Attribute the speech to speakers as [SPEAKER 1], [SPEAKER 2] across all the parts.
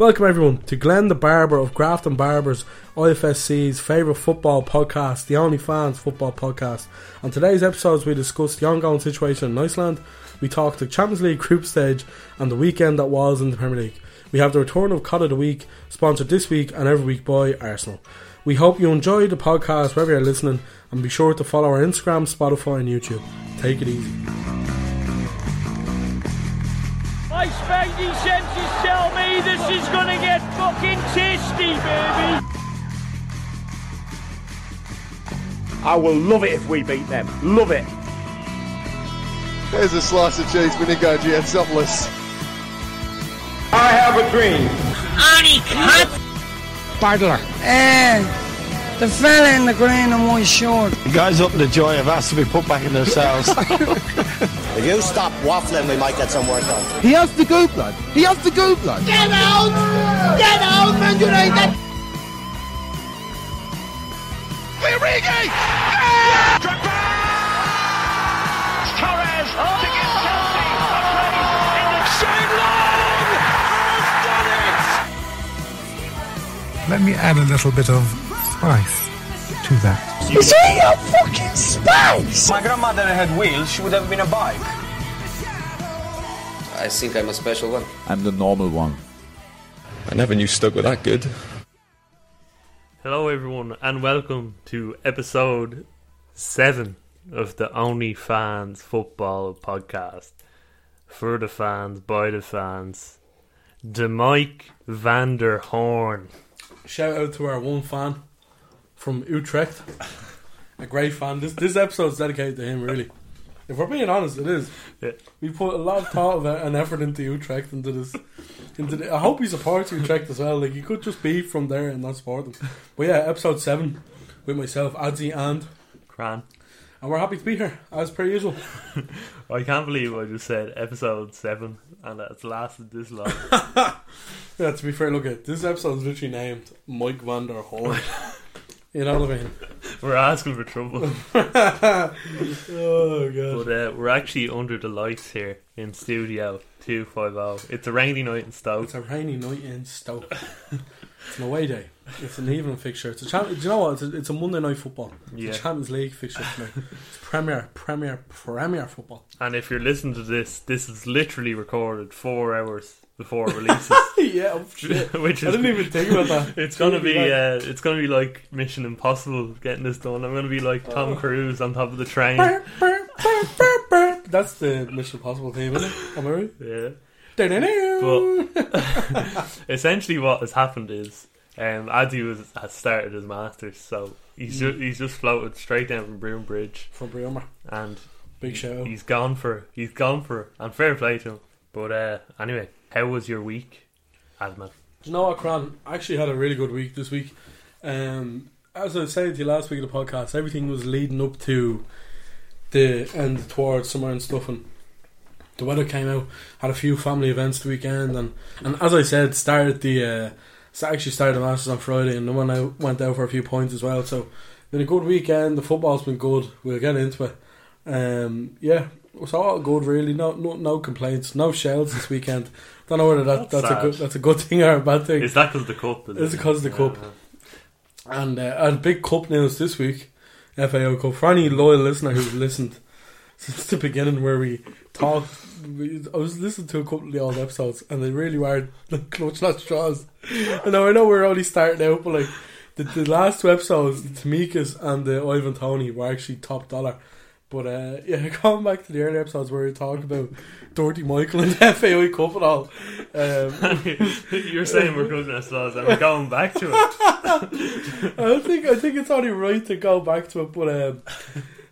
[SPEAKER 1] Welcome everyone to Glenn the Barber of Grafton Barbers, IFSC's favourite football podcast, the Only Fans Football Podcast. On today's episodes we discuss the ongoing situation in Iceland, we talk the Champions League group stage and the weekend that was in the Premier League. We have the return of Cod of the Week, sponsored this week and every week by Arsenal. We hope you enjoy the podcast wherever you're listening and be sure to follow our Instagram, Spotify and YouTube. Take it easy.
[SPEAKER 2] Spidey senses tell me this is gonna get fucking tasty, baby.
[SPEAKER 3] I will love it if we beat them. Love it.
[SPEAKER 4] There's a slice of cheese with Nico Giantsopoulos.
[SPEAKER 3] I have a dream.
[SPEAKER 5] Bardler.
[SPEAKER 6] Eh, the fella in the green and white shirt.
[SPEAKER 5] The guys up in the joy have asked to be put back in their cells.
[SPEAKER 7] If you stop waffling, we might get some work done.
[SPEAKER 5] he has the goop, lad. He has the goop, lad.
[SPEAKER 6] Get out! Get out, Man United!
[SPEAKER 2] Torres to give Chelsea a place in the Shane Long has done it.
[SPEAKER 8] Let me add a little bit of spice to that.
[SPEAKER 6] Is he your fucking spice?
[SPEAKER 9] my grandmother had wheels, she would have been a bike.
[SPEAKER 7] I think I'm a special one.
[SPEAKER 10] I'm the normal one.
[SPEAKER 11] I never knew Stoke were that good.
[SPEAKER 12] Hello, everyone, and welcome to episode seven of the Only Fans Football Podcast. For the fans, by the fans, the Mike van der Hoorn.
[SPEAKER 1] Shout out to our one fan from Utrecht. A great fan. This this episode's dedicated to him, really. If we're being honest, it is.
[SPEAKER 12] Yeah.
[SPEAKER 1] We put a lot of thought and effort into Utrecht into this. Into the, I hope he supports Utrecht as well. Like he could just be from there and not support them. But yeah, episode seven with myself, Adzi, and
[SPEAKER 12] Cran.
[SPEAKER 1] and we're happy to be here as per usual.
[SPEAKER 12] I can't believe I just said episode seven and that it's lasted this long.
[SPEAKER 1] Yeah, to be fair, look at this episode is literally named Mike van der Hoorn. you know what I mean?
[SPEAKER 12] we're asking for trouble.
[SPEAKER 1] Oh god.
[SPEAKER 12] But uh, we're actually under the lights here in Studio 250. It's a rainy night in Stoke.
[SPEAKER 1] It's a rainy night in Stoke. it's an away day. It's an evening fixture. It's a cham- Do you know what? It's a, it's a Monday night football. It's
[SPEAKER 12] Yeah.
[SPEAKER 1] a Champions League fixture tonight. It's Premier, Premier, Premier football.
[SPEAKER 12] And if you're listening to this, this is literally recorded four hours before it releases.
[SPEAKER 1] yeah, oh, shit.
[SPEAKER 12] Which
[SPEAKER 1] I
[SPEAKER 12] is
[SPEAKER 1] didn't even think about that.
[SPEAKER 12] It's gonna be
[SPEAKER 1] Like-
[SPEAKER 12] uh, it's gonna be like Mission Impossible getting this done. I'm gonna be like
[SPEAKER 1] Oh.
[SPEAKER 12] Tom Cruise on top of the train.
[SPEAKER 1] That's the Mission Impossible theme, isn't it? Am I right?
[SPEAKER 12] Yeah.
[SPEAKER 1] Da-da-da.
[SPEAKER 12] Essentially, what has happened is um, Adi was has started his masters, so he's
[SPEAKER 1] Mm.
[SPEAKER 12] ju- he's just floated straight down from Broom Bridge,
[SPEAKER 1] From Bremer.
[SPEAKER 12] and
[SPEAKER 1] Big show.
[SPEAKER 12] he's gone for he's gone for and fair play to him. But uh, anyway, how was your week, Adman?
[SPEAKER 1] Do you know what, Cran? I actually had a really good week this week. Um, as I was saying to you last week of the podcast, everything was leading up to the end towards summer and stuff, and the weather came out. Had a few family events the weekend, and and as I said, started the uh, actually started the Masters on Friday, and then when I went out for a few points as well. So been a good weekend. The football's been good. We'll get into it. Um, yeah, was all good really. No, no, no complaints. No shells this weekend. Don't know whether that,
[SPEAKER 12] That's
[SPEAKER 1] that's, a good that's a good thing or a bad thing.
[SPEAKER 12] Is that because of the cup? is
[SPEAKER 1] It's
[SPEAKER 12] it?
[SPEAKER 1] because of the cup.
[SPEAKER 12] Yeah.
[SPEAKER 1] And uh, had big cup news this week, FAI Cup. For any loyal listener who's listened since the beginning, where we talked, we, I was listening to a couple of the old episodes, and they really were like clutch at straws. And now I know we're only starting out, but like the, the last two episodes, the Tamikas and the Ivan Toney were actually top dollar. But uh, yeah, going back to the earlier episodes where we talked about Dorothy Michael and the FAI Cup and all. Um,
[SPEAKER 12] You're saying we're good at straws, and we're going back to it.
[SPEAKER 1] I think I think it's only right to go back to it, but um,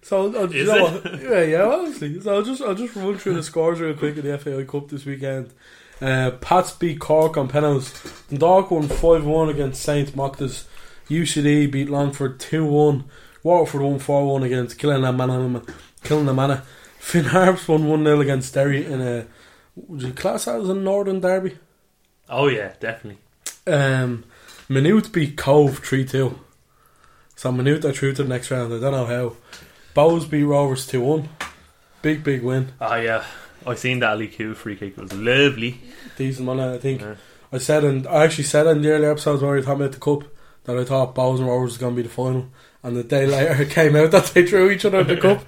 [SPEAKER 1] so uh, you
[SPEAKER 12] Is
[SPEAKER 1] know
[SPEAKER 12] it?
[SPEAKER 1] what? yeah, yeah, honestly. So I'll just I'll just run through the scores real quick in the FAI Cup this weekend. Uh, Pats beat Cork on penalties. Dundalk won five one against Saint Mochta's. UCD beat Longford two one. Waterford won four one against Kilnamanagh. Kilnamanagh. Finn Harps won one 0 against Derry in a would you class that as a Northern derby?
[SPEAKER 12] Oh yeah, definitely.
[SPEAKER 1] Um, Minute beat Cobh 3 2. So Minute are through to the next round. I don't know how. Bohs beat Rovers 2 1. Big, big win.
[SPEAKER 12] Oh yeah, I seen that Ali Q free kick. It was lovely.
[SPEAKER 1] Decent one, I think.
[SPEAKER 12] Yeah.
[SPEAKER 1] I said, and I actually said in the earlier episodes where we were talking about the cup that I thought Bohs and Rovers was going to be the final, and the day later it came out that they threw each other in the cup.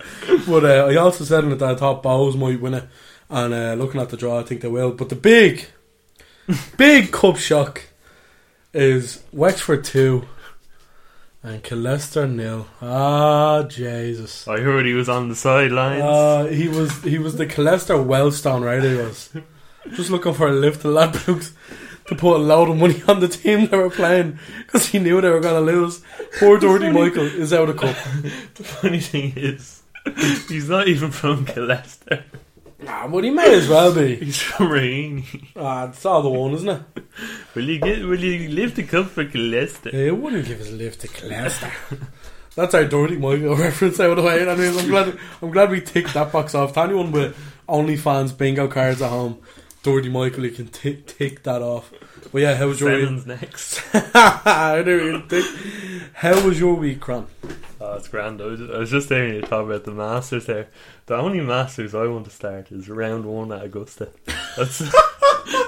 [SPEAKER 1] But uh, I also said in it that I thought Bohs might win it, and uh, looking at the draw, I think they will. But the big, big cup shock is Wexford two. And Leicester nil. Ah, Jesus!
[SPEAKER 12] I heard he was on the sidelines.
[SPEAKER 1] Uh, he was he was the Leicester Wellstone, right? He was just looking for a lift to Ladbrokes to put a load of money on the team they were playing because he knew they were going to lose. Poor Dirty Michael is out of cup.
[SPEAKER 12] the funny thing is, he's not even from Leicester.
[SPEAKER 1] Nah, but he may as well be.
[SPEAKER 12] He's from Raini.
[SPEAKER 1] Ah, it's all the one, isn't it?
[SPEAKER 12] Will you get? Will you lift the cup for Leicester?
[SPEAKER 1] He wouldn't give us a lift to Leicester. That's our Dirty Michael reference out of the way. I mean, I'm glad. I'm glad we ticked that box off. To anyone with OnlyFans bingo cards at home, Dirty Michael, you can tick tick that off. But yeah, how was your
[SPEAKER 12] Seven's
[SPEAKER 1] week?
[SPEAKER 12] next.
[SPEAKER 1] I knew you were gonna. How was your week, Cran?
[SPEAKER 12] Oh, it's grand. I was, I was just hearing you talk about the Masters there. The only Masters I want to start is round one at Augusta. That's.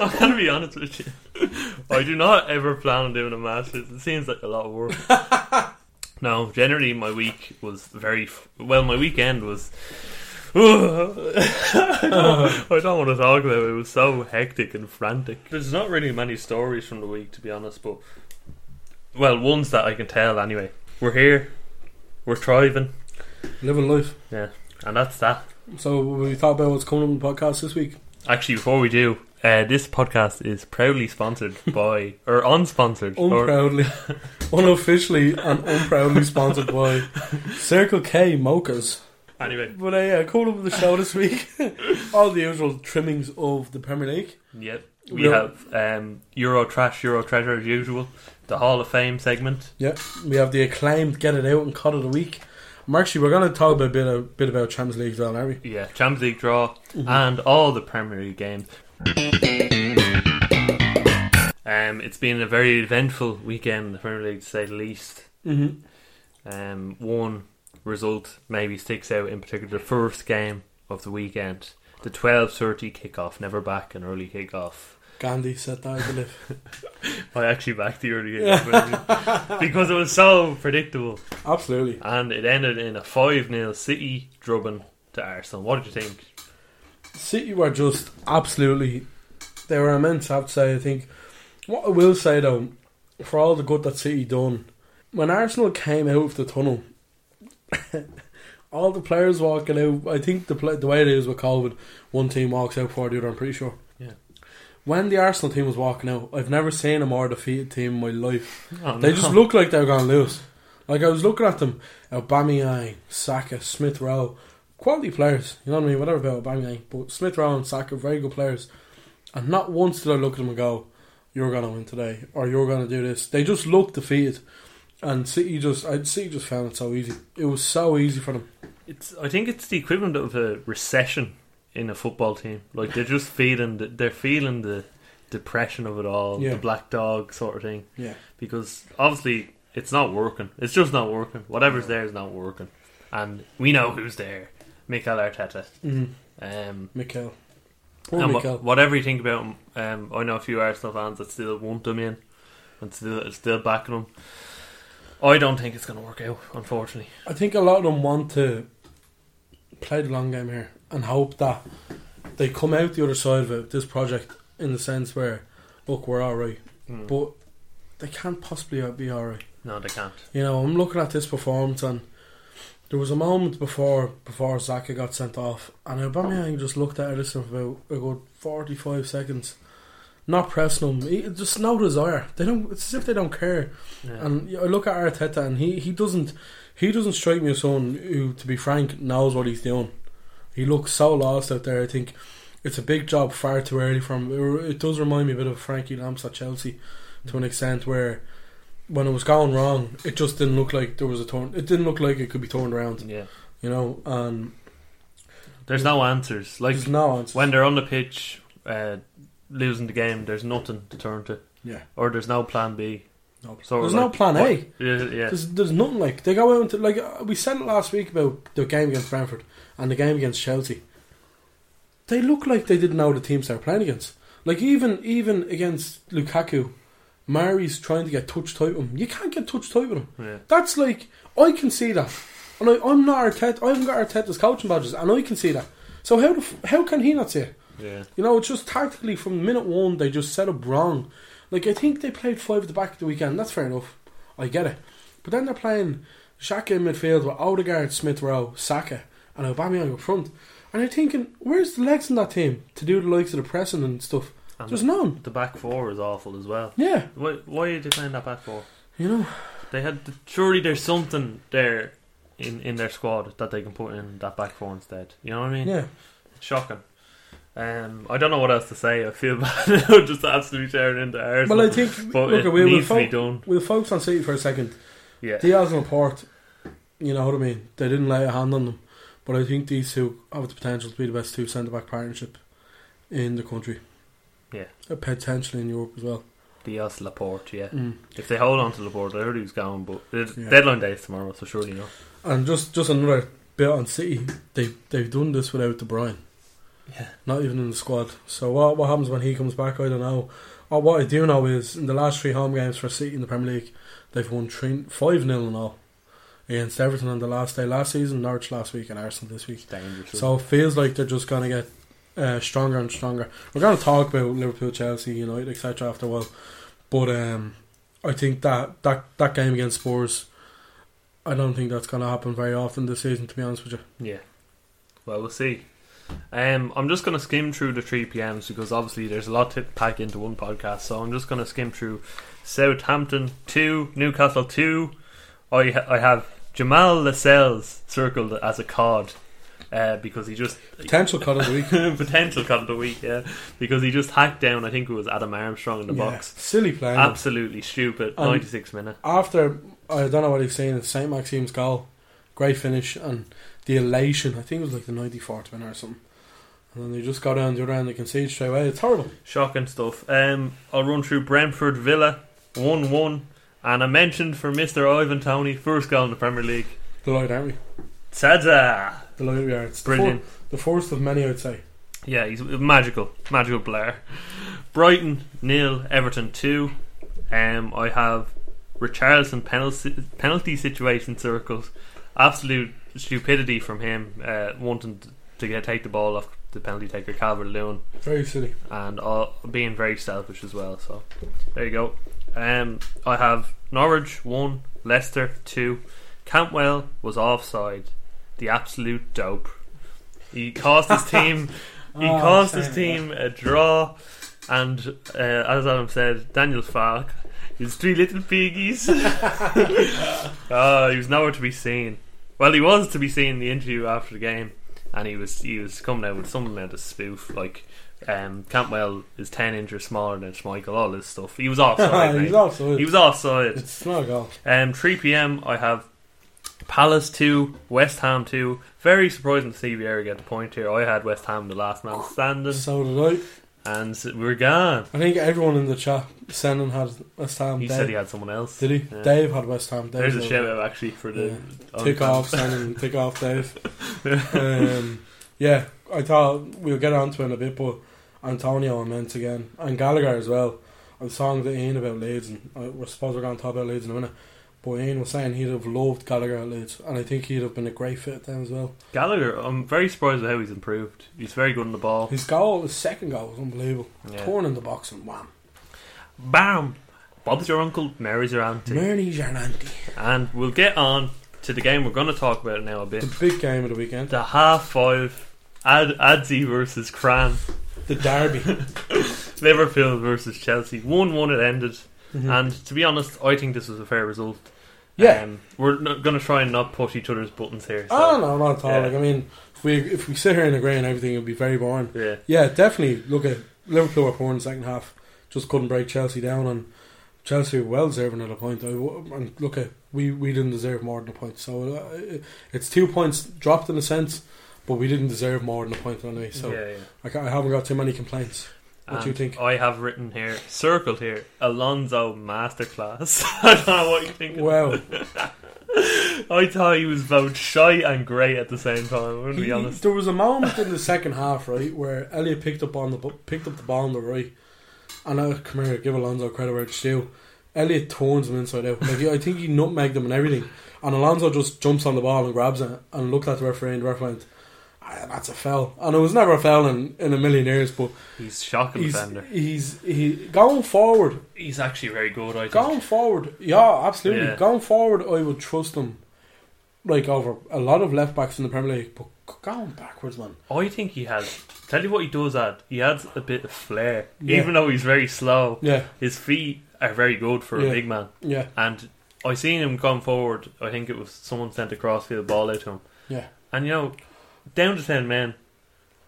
[SPEAKER 12] I'm gonna be honest with you. I do not ever plan on doing a Masters. It seems like a lot of work. no, generally my week was very f- well. My weekend was. I, don't, I don't want to talk about it. It was so hectic and frantic. There's not really many stories from the week, to be honest, but well, ones that I can tell anyway. We're here. We're thriving.
[SPEAKER 1] Living life.
[SPEAKER 12] Yeah, and that's that.
[SPEAKER 1] So we thought about what's coming on the podcast this week.
[SPEAKER 12] Actually, before we do, uh, this podcast is proudly sponsored by, or unsponsored, or
[SPEAKER 1] Unproudly, unofficially and unproudly sponsored by Circle K Mochas.
[SPEAKER 12] Anyway.
[SPEAKER 1] But uh, yeah, coming up with the show this week, all the usual trimmings of the Premier League.
[SPEAKER 12] Yep, we have um, Euro Trash, Euro Treasure as usual. The Hall of Fame segment.
[SPEAKER 1] Yeah, we have the acclaimed Get It Out and Cod of the Week. Actually, we're going to talk a bit, a bit about Champions League well, aren't we?
[SPEAKER 12] Yeah, Champions League draw
[SPEAKER 1] Mm-hmm.
[SPEAKER 12] and all the Premier League games. Um, it's been a very eventful weekend the Premier League to say the least.
[SPEAKER 1] Mm-hmm.
[SPEAKER 12] Um, one result maybe sticks out in particular. The first game of the weekend, the twelve thirty kickoff, never back an early kickoff.
[SPEAKER 1] Gandhi said that, I believe.
[SPEAKER 12] I actually backed the early kickoff because it was so predictable,
[SPEAKER 1] Absolutely.
[SPEAKER 12] and it ended in a five 0 City drubbing to Arsenal. What did you think?
[SPEAKER 1] City were just absolutely. They were immense, I have to say. I think. What I will say, though, for all the good that City done, when Arsenal came out of the tunnel, all the players walking out, I think the play, the way it is with COVID, one team walks out for the other, I'm pretty sure.
[SPEAKER 12] Yeah.
[SPEAKER 1] When the Arsenal team was walking out, I've never seen a more defeated team in my life.
[SPEAKER 12] Oh,
[SPEAKER 1] They
[SPEAKER 12] no.
[SPEAKER 1] just looked like they were going to lose. Like I was looking at them, Aubameyang, Saka, Smith Rowe, quality players. You know what I mean? Whatever about Aubameyang, but Smith Rowe and Saka, very good players. And not once did I look at them and go, "You're going to win today," or "You're going to do this." They just looked defeated, and City just, I City just found it so easy. It was so easy for them.
[SPEAKER 12] It's. I think it's the equivalent of a recession in a football team. Like they're just feeling. The, they're feeling the depression of it all.
[SPEAKER 1] Yeah.
[SPEAKER 12] The black dog sort of thing.
[SPEAKER 1] Yeah,
[SPEAKER 12] Because obviously it's not working. It's just not working. Whatever's there is not working. And we know who's there. Mikel Arteta.
[SPEAKER 1] mm-hmm.
[SPEAKER 12] Um,
[SPEAKER 1] Mikel. Poor
[SPEAKER 12] and
[SPEAKER 1] Mikel.
[SPEAKER 12] whatever you think about him, um, I know a few Arsenal fans that still want him in and still still backing him. I don't think it's going to work out, unfortunately.
[SPEAKER 1] I think a lot of them want to play the long game here and hope that they come out the other side of it, this project, in the sense where, look, we're alright,
[SPEAKER 12] Mm.
[SPEAKER 1] but they can't possibly be alright.
[SPEAKER 12] No, they can't.
[SPEAKER 1] You know, I'm looking at this performance and there was a moment before before Xhaka got sent off, and Aubameyang just looked at Ederson for about a good 45 seconds, not pressing him, he, just no desire. They don't. It's as if they don't care.
[SPEAKER 12] Yeah.
[SPEAKER 1] And I look at Arteta, and he, he doesn't he doesn't strike me as someone who, to be frank, knows what he's doing. He looks so lost out there. I think it's a big job far too early from. It, it does remind me a bit of Frankie Lamps at Chelsea, to an extent where when it was going wrong, it just didn't look like there was a turn. It didn't look like it could be turned around.
[SPEAKER 12] yeah.
[SPEAKER 1] You know, and
[SPEAKER 12] There's no answers. Like
[SPEAKER 1] there's no answer.
[SPEAKER 12] when they're on the pitch, uh, losing the game, there's nothing to turn to,
[SPEAKER 1] yeah,
[SPEAKER 12] or there's no plan B.
[SPEAKER 1] no.
[SPEAKER 12] Of
[SPEAKER 1] there's no plan A.
[SPEAKER 12] what- Yeah, yeah.
[SPEAKER 1] There's, there's nothing like they go out into like uh, we said it last week about the game against Brentford and the game against Chelsea. They look like they didn't know the teams they were playing against. Like even even against Lukaku, Mari's trying to get touch tight with him. You can't get touch tight with him.
[SPEAKER 12] Yeah.
[SPEAKER 1] That's like I can see that, and I, I'm not Arteta. I haven't got Arteta's coaching badges, and I can see that. So how the, f- how can he not see it?
[SPEAKER 12] Yeah.
[SPEAKER 1] You know, it's just tactically from minute one they just set up wrong. Like I think they played five at the back of the weekend. That's fair enough. I get it. But then they're playing Xhaka in midfield with Odegaard, Smith Rowe, Saka, and Aubameyang up front. And you're thinking, where's the legs in that team to do the likes of the pressing and stuff?
[SPEAKER 12] And
[SPEAKER 1] There's none.
[SPEAKER 12] The back four is awful as well.
[SPEAKER 1] Yeah,
[SPEAKER 12] Why, why are they playing that back four?
[SPEAKER 1] you know.
[SPEAKER 12] They had surely there's something there in, in their squad that they can put in that back four instead. You know what I mean?
[SPEAKER 1] Yeah.
[SPEAKER 12] Shocking. Um, I don't know what else to say. I feel bad now, just absolutely tearing into ours.
[SPEAKER 1] Well, I think
[SPEAKER 12] but
[SPEAKER 1] look,
[SPEAKER 12] it
[SPEAKER 1] we'll,
[SPEAKER 12] needs
[SPEAKER 1] we'll,
[SPEAKER 12] to be
[SPEAKER 1] fo- we'll focus on City for a second.
[SPEAKER 12] Yeah,
[SPEAKER 1] Dias and Laporte, you know what I mean. They didn't lay a hand on them, but I think these two have the potential to be the best two centre back partnership in the country.
[SPEAKER 12] Yeah.
[SPEAKER 1] Potentially in Europe as well.
[SPEAKER 12] Dias, Laporte. Yeah,
[SPEAKER 1] Mm.
[SPEAKER 12] if they hold on to Laporte, I heard he was going, but the
[SPEAKER 1] Yeah.
[SPEAKER 12] deadline day is tomorrow, so surely not.
[SPEAKER 1] And just just another bit on City, they they've done this without De Bruyne.
[SPEAKER 12] Yeah.
[SPEAKER 1] Not even in the squad. So what what happens when he comes back? I don't know. Uh, what I do know is in the last three home games for City in the Premier League, they've won three, five 0 and all against Everton on the last day last season, Norwich last week, and Arsenal this week.
[SPEAKER 12] Dangerous.
[SPEAKER 1] So it feels like they're just going to get uh, stronger and stronger. We're going to talk about Liverpool, Chelsea, United, etc. after a while, but um, I think that, that that game against Spurs, I don't think that's going to happen very often this season. To be honest with you,
[SPEAKER 12] Yeah. Well, we'll see. Um, I'm just going to skim through the 3 PMs because obviously there's a lot to pack into one podcast. So I'm just going to skim through Southampton 2, Newcastle 2. I, ha- I have Jamal Lascelles circled as a cod uh, because he just.
[SPEAKER 1] potential cod of the week.
[SPEAKER 12] potential cod of the week, yeah. Because he just hacked down, I think it was Adam Armstrong in the
[SPEAKER 1] Yeah,
[SPEAKER 12] box.
[SPEAKER 1] silly play.
[SPEAKER 12] Absolutely stupid.
[SPEAKER 1] Um,
[SPEAKER 12] 96 minute.
[SPEAKER 1] After I don't know what he's saying. Saint Maxime's goal, great finish, and the elation. I think it was like the ninety fourth minute or something. And then they just got down the other end. They concede straight away. It's horrible.
[SPEAKER 12] Shocking stuff. Um, I'll run through Brentford Villa 1 1. And I mentioned for Mr. Ivan Toney, first goal in the Premier League.
[SPEAKER 1] Delighted, aren't we?
[SPEAKER 12] Tada!
[SPEAKER 1] Delighted we are. It's the
[SPEAKER 12] Brilliant.
[SPEAKER 1] The first of many, I'd say.
[SPEAKER 12] Yeah, he's a magical, magical player. Brighton nil, Everton two. Um, I have Richarlison penalty penalty situation circles. Absolute stupidity from him, uh, wanting to get take the ball off the penalty taker Calvert Lewin.
[SPEAKER 1] Very silly.
[SPEAKER 12] and uh, being very selfish as well. So there you go. Um, I have Norwich one, Leicester two. Campwell was offside. The absolute dope. He cost his team. He
[SPEAKER 1] Oh,
[SPEAKER 12] cost his team a draw, and uh, as Adam said, Daniel Farke, his three little piggies. oh, he was nowhere to be seen. Well, he was to be seen in the interview after the game, and he was he was coming out with some amount of spoof like. Um, Campbell is ten inches smaller than Schmeichel. All this stuff. He was offside.
[SPEAKER 1] He was offside.
[SPEAKER 12] He was offside.
[SPEAKER 1] It's a goal.
[SPEAKER 12] Um, 3 p.m. I have Palace 2, West Ham 2. Very surprising to see Vieira get the point here. I had West Ham the last man standing,
[SPEAKER 1] So did
[SPEAKER 12] and we're gone.
[SPEAKER 1] I. I think everyone in the chat, Sendon had West Ham.
[SPEAKER 12] He
[SPEAKER 1] Dave,
[SPEAKER 12] said he had someone else.
[SPEAKER 1] Did he?
[SPEAKER 12] Yeah.
[SPEAKER 1] Dave had West Ham. Dave
[SPEAKER 12] There's a shout out actually for the
[SPEAKER 1] Yeah. Tick off, Sendon. Tick off, Dave. um, yeah, I thought we'll get onto it in a bit, but Antonio immense again, and Gallagher as well. I was talking to Ian about Leeds, and I we suppose we're going to talk about Leeds in a minute. But Ian was saying he'd have loved Gallagher at Leeds, and I think he'd have been a great fit at them as well.
[SPEAKER 12] Gallagher. I'm very surprised at how he's improved. He's very good on the ball.
[SPEAKER 1] His goal, his second goal, was unbelievable.
[SPEAKER 12] Yeah.
[SPEAKER 1] Torn in the box and wham.
[SPEAKER 12] Bam. Bob's your uncle, Mary's your auntie,
[SPEAKER 1] Mary's your auntie.
[SPEAKER 12] and we'll get on to the game we're going to talk about now a bit.
[SPEAKER 1] The big game of the weekend.
[SPEAKER 12] The half five, Ad Adzi versus Cran.
[SPEAKER 1] The derby.
[SPEAKER 12] Liverpool versus Chelsea. 1 1 it ended.
[SPEAKER 1] Mhm.
[SPEAKER 12] And to be honest, I think this was a fair result.
[SPEAKER 1] Yeah.
[SPEAKER 12] Um, we're not going to try and not push each other's buttons here. So,
[SPEAKER 1] oh, no, not at all.
[SPEAKER 12] yeah.
[SPEAKER 1] Like, I mean, if we if we sit here and agree on everything, it would be very boring.
[SPEAKER 12] Yeah.
[SPEAKER 1] Yeah, definitely. Look at Liverpool were poor in the second half. Just couldn't break Chelsea down, and Chelsea were well deserving of a point. And look at we we didn't deserve more than a point. So uh, it's two points dropped in a sense, but we didn't deserve more than a point anyway. So
[SPEAKER 12] yeah, yeah.
[SPEAKER 1] I, I haven't got too many complaints. What do you think?
[SPEAKER 12] I have written here, circled here, Alonso Masterclass. I don't know what you think.
[SPEAKER 1] Well,
[SPEAKER 12] I thought he was both shy and great at the same time. I'm going to
[SPEAKER 1] He-
[SPEAKER 12] be honest.
[SPEAKER 1] There was a moment in the second half, right, where Elliott picked up on the picked up the ball on the right, and I come here give Alonso credit where it's due. Elliott turns him inside out. Like I think he nutmegged him and everything, and Alonso just jumps on the ball and grabs it and looked at the referee and the referee went, ah, "That's a foul." And it was never a foul in, in a million years, but
[SPEAKER 12] He's shocking
[SPEAKER 1] he's
[SPEAKER 12] defender.
[SPEAKER 1] he's he going forward.
[SPEAKER 12] He's actually very good, I think.
[SPEAKER 1] Going forward, yeah, absolutely.
[SPEAKER 12] Yeah.
[SPEAKER 1] Going forward, I would trust him, like over a lot of left backs in the Premier League. But going backwards, man.
[SPEAKER 12] I think he has. Tell you what he does add. He adds a bit of flair.
[SPEAKER 1] Yeah.
[SPEAKER 12] Even though he's very slow,
[SPEAKER 1] Yeah,
[SPEAKER 12] his feet are very good for
[SPEAKER 1] Yeah.
[SPEAKER 12] a big man.
[SPEAKER 1] yeah,
[SPEAKER 12] And I seen him come forward. I think it was someone sent a crossfield ball out to him.
[SPEAKER 1] yeah.
[SPEAKER 12] And you know, down to ten men,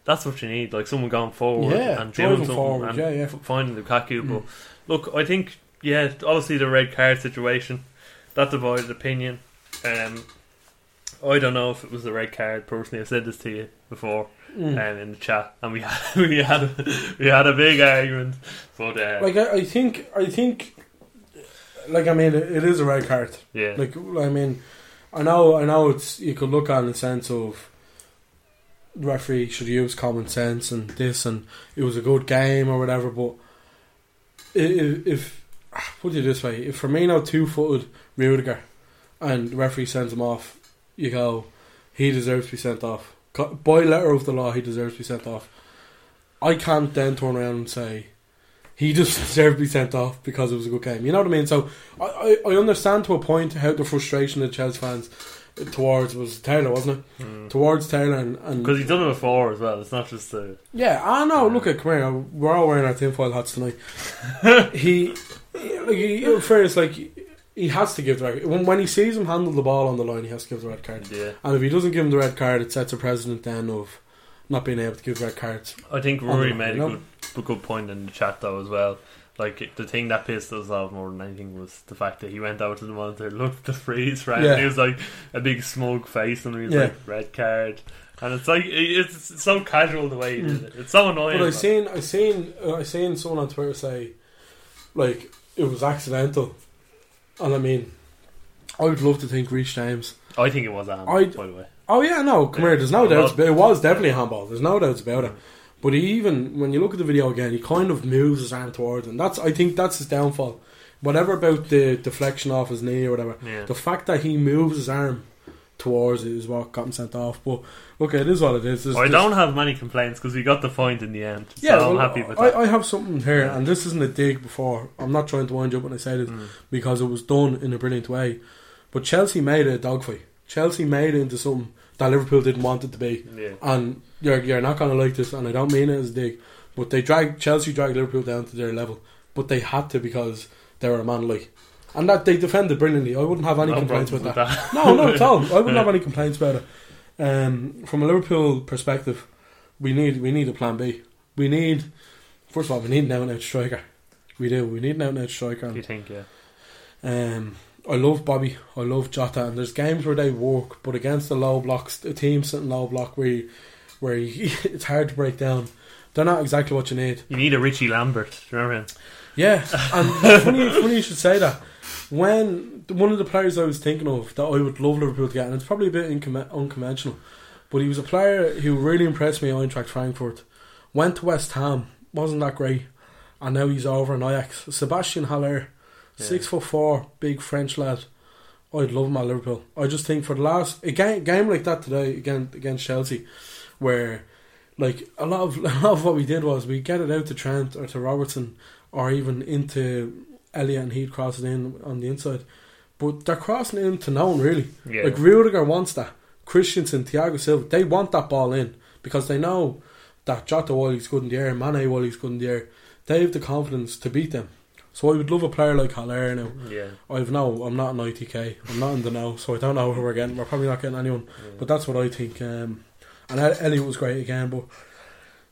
[SPEAKER 12] that's what you need. Like someone going forward
[SPEAKER 1] Yeah,
[SPEAKER 12] and doing something
[SPEAKER 1] forward,
[SPEAKER 12] and
[SPEAKER 1] yeah, yeah.
[SPEAKER 12] f- finding Lukaku. But look, I think yeah, obviously the red card situation that divided opinion. Um, I don't know if it was the red card. Personally, I said this to you before
[SPEAKER 1] Mm.
[SPEAKER 12] um, in the chat, and we had we had a, we had a big argument. But uh,
[SPEAKER 1] Like I, I think, I think, like I mean, it, it is a red card.
[SPEAKER 12] yeah,
[SPEAKER 1] Like I mean, I know, I know. It's you could look at it in the sense of the referee should use common sense and this, and it was a good game or whatever. But if, if put it this way, if Firmino two footed Rudiger and the referee sends him off, you go, he deserves to be sent off. By letter of the law, he deserves to be sent off. I can't then turn around and say he just deserved to be sent off because it was a good game. You know what I mean? So I, I, I understand to a point how the frustration of Chelsea fans towards was Taylor, wasn't it? Mm. Towards Taylor and,
[SPEAKER 12] because he's done it before as well. It's not just the
[SPEAKER 1] yeah, I know. Look at come here. We're all wearing our tinfoil hats tonight. he, like, he, in fairness, like he has to give the red. When when he sees him handle the ball on the line, he has to give the red card.
[SPEAKER 12] yeah.
[SPEAKER 1] And if he doesn't give him the red card, it sets a precedent then of not being able to give red cards.
[SPEAKER 12] I think Rory
[SPEAKER 1] the-
[SPEAKER 12] made a good, a good point in the chat though as well. Like the thing that pissed us off more than anything was the fact that he went out to the monitor, looked at the freeze frame,
[SPEAKER 1] Yeah.
[SPEAKER 12] and he was like a big smug face, and he was
[SPEAKER 1] Yeah.
[SPEAKER 12] like red card, and it's like it's so casual the way he did it. It's so annoying.
[SPEAKER 1] But I seen, I seen, uh, I seen someone on Twitter say, like it was accidental, and I mean, I would love to think Reece James.
[SPEAKER 12] I think it was a handball,
[SPEAKER 1] I'd-
[SPEAKER 12] by the way.
[SPEAKER 1] Oh yeah, no, come
[SPEAKER 12] Yeah.
[SPEAKER 1] here. There's no doubt. it was definitely a handball. There's no doubts about it. But he even when you look at the video again, he kind of moves his arm towards, and that's I think that's his downfall. Whatever about the deflection off his knee or whatever,
[SPEAKER 12] Yeah.
[SPEAKER 1] the fact that he moves his arm towards it is what got him sent off. But okay, it is what it is.
[SPEAKER 12] I don't have many complaints because we got the point in the end. So
[SPEAKER 1] Yeah,
[SPEAKER 12] I'm
[SPEAKER 1] well,
[SPEAKER 12] happy with
[SPEAKER 1] I,
[SPEAKER 12] that.
[SPEAKER 1] I have something here, and this isn't a dig before. I'm not trying to wind you up when I say this
[SPEAKER 12] Mm.
[SPEAKER 1] because it was done in a brilliant way. But Chelsea made it a dogfight. Chelsea made it into something that Liverpool didn't want it to be.
[SPEAKER 12] yeah.
[SPEAKER 1] And you're you're not going to like this, and I don't mean it as a dig, but they dragged Chelsea dragged Liverpool down to their level, but they had to because they were a man like, and that they defended brilliantly. I wouldn't have any
[SPEAKER 12] No
[SPEAKER 1] complaints with that.
[SPEAKER 12] with
[SPEAKER 1] No, not at all. I wouldn't have any complaints about it. Um, from a Liverpool perspective, we need we need a plan B. We need first of all we need an out and out striker. We do. We need an out and out striker.
[SPEAKER 12] Do you think? Yeah.
[SPEAKER 1] Um, I love Bobby. I love Jota. And there's games where they work, but against the low blocks, the team sitting low block where you, where you, it's hard to break down. They're not exactly what you need.
[SPEAKER 12] You need a Rickie Lambert. Remember him?
[SPEAKER 1] Yeah, and funny, funny you should say that. When one of the players I was thinking of that I would love Liverpool to get, and it's probably a bit incom- unconventional, but he was a player who really impressed me at Eintracht Frankfurt. Went to West Ham, wasn't that great, and now he's over in Ajax. Sebastian Haller, six foot four, big French lad. I'd love him at Liverpool. I just think for the last a game, game like that today against against Chelsea, where like a lot of a lot of what we did was we get it out to Trent or to Robertson or even into Elliott and he'd cross it in on the inside. But they're crossing in to no one really.
[SPEAKER 12] Yeah.
[SPEAKER 1] Like Rudiger wants that. Christensen, Thiago Silva, they want that ball in because they know that Jota while he's good in the air, Mane while he's good in the air, they have the confidence to beat them. So I would love a player like Haller now.
[SPEAKER 12] Yeah.
[SPEAKER 1] I've no, I'm not an ITK. I'm not in the know, so I don't know who we're getting. We're probably not getting anyone, but that's what I think. Um, and El- Elliott was great again, but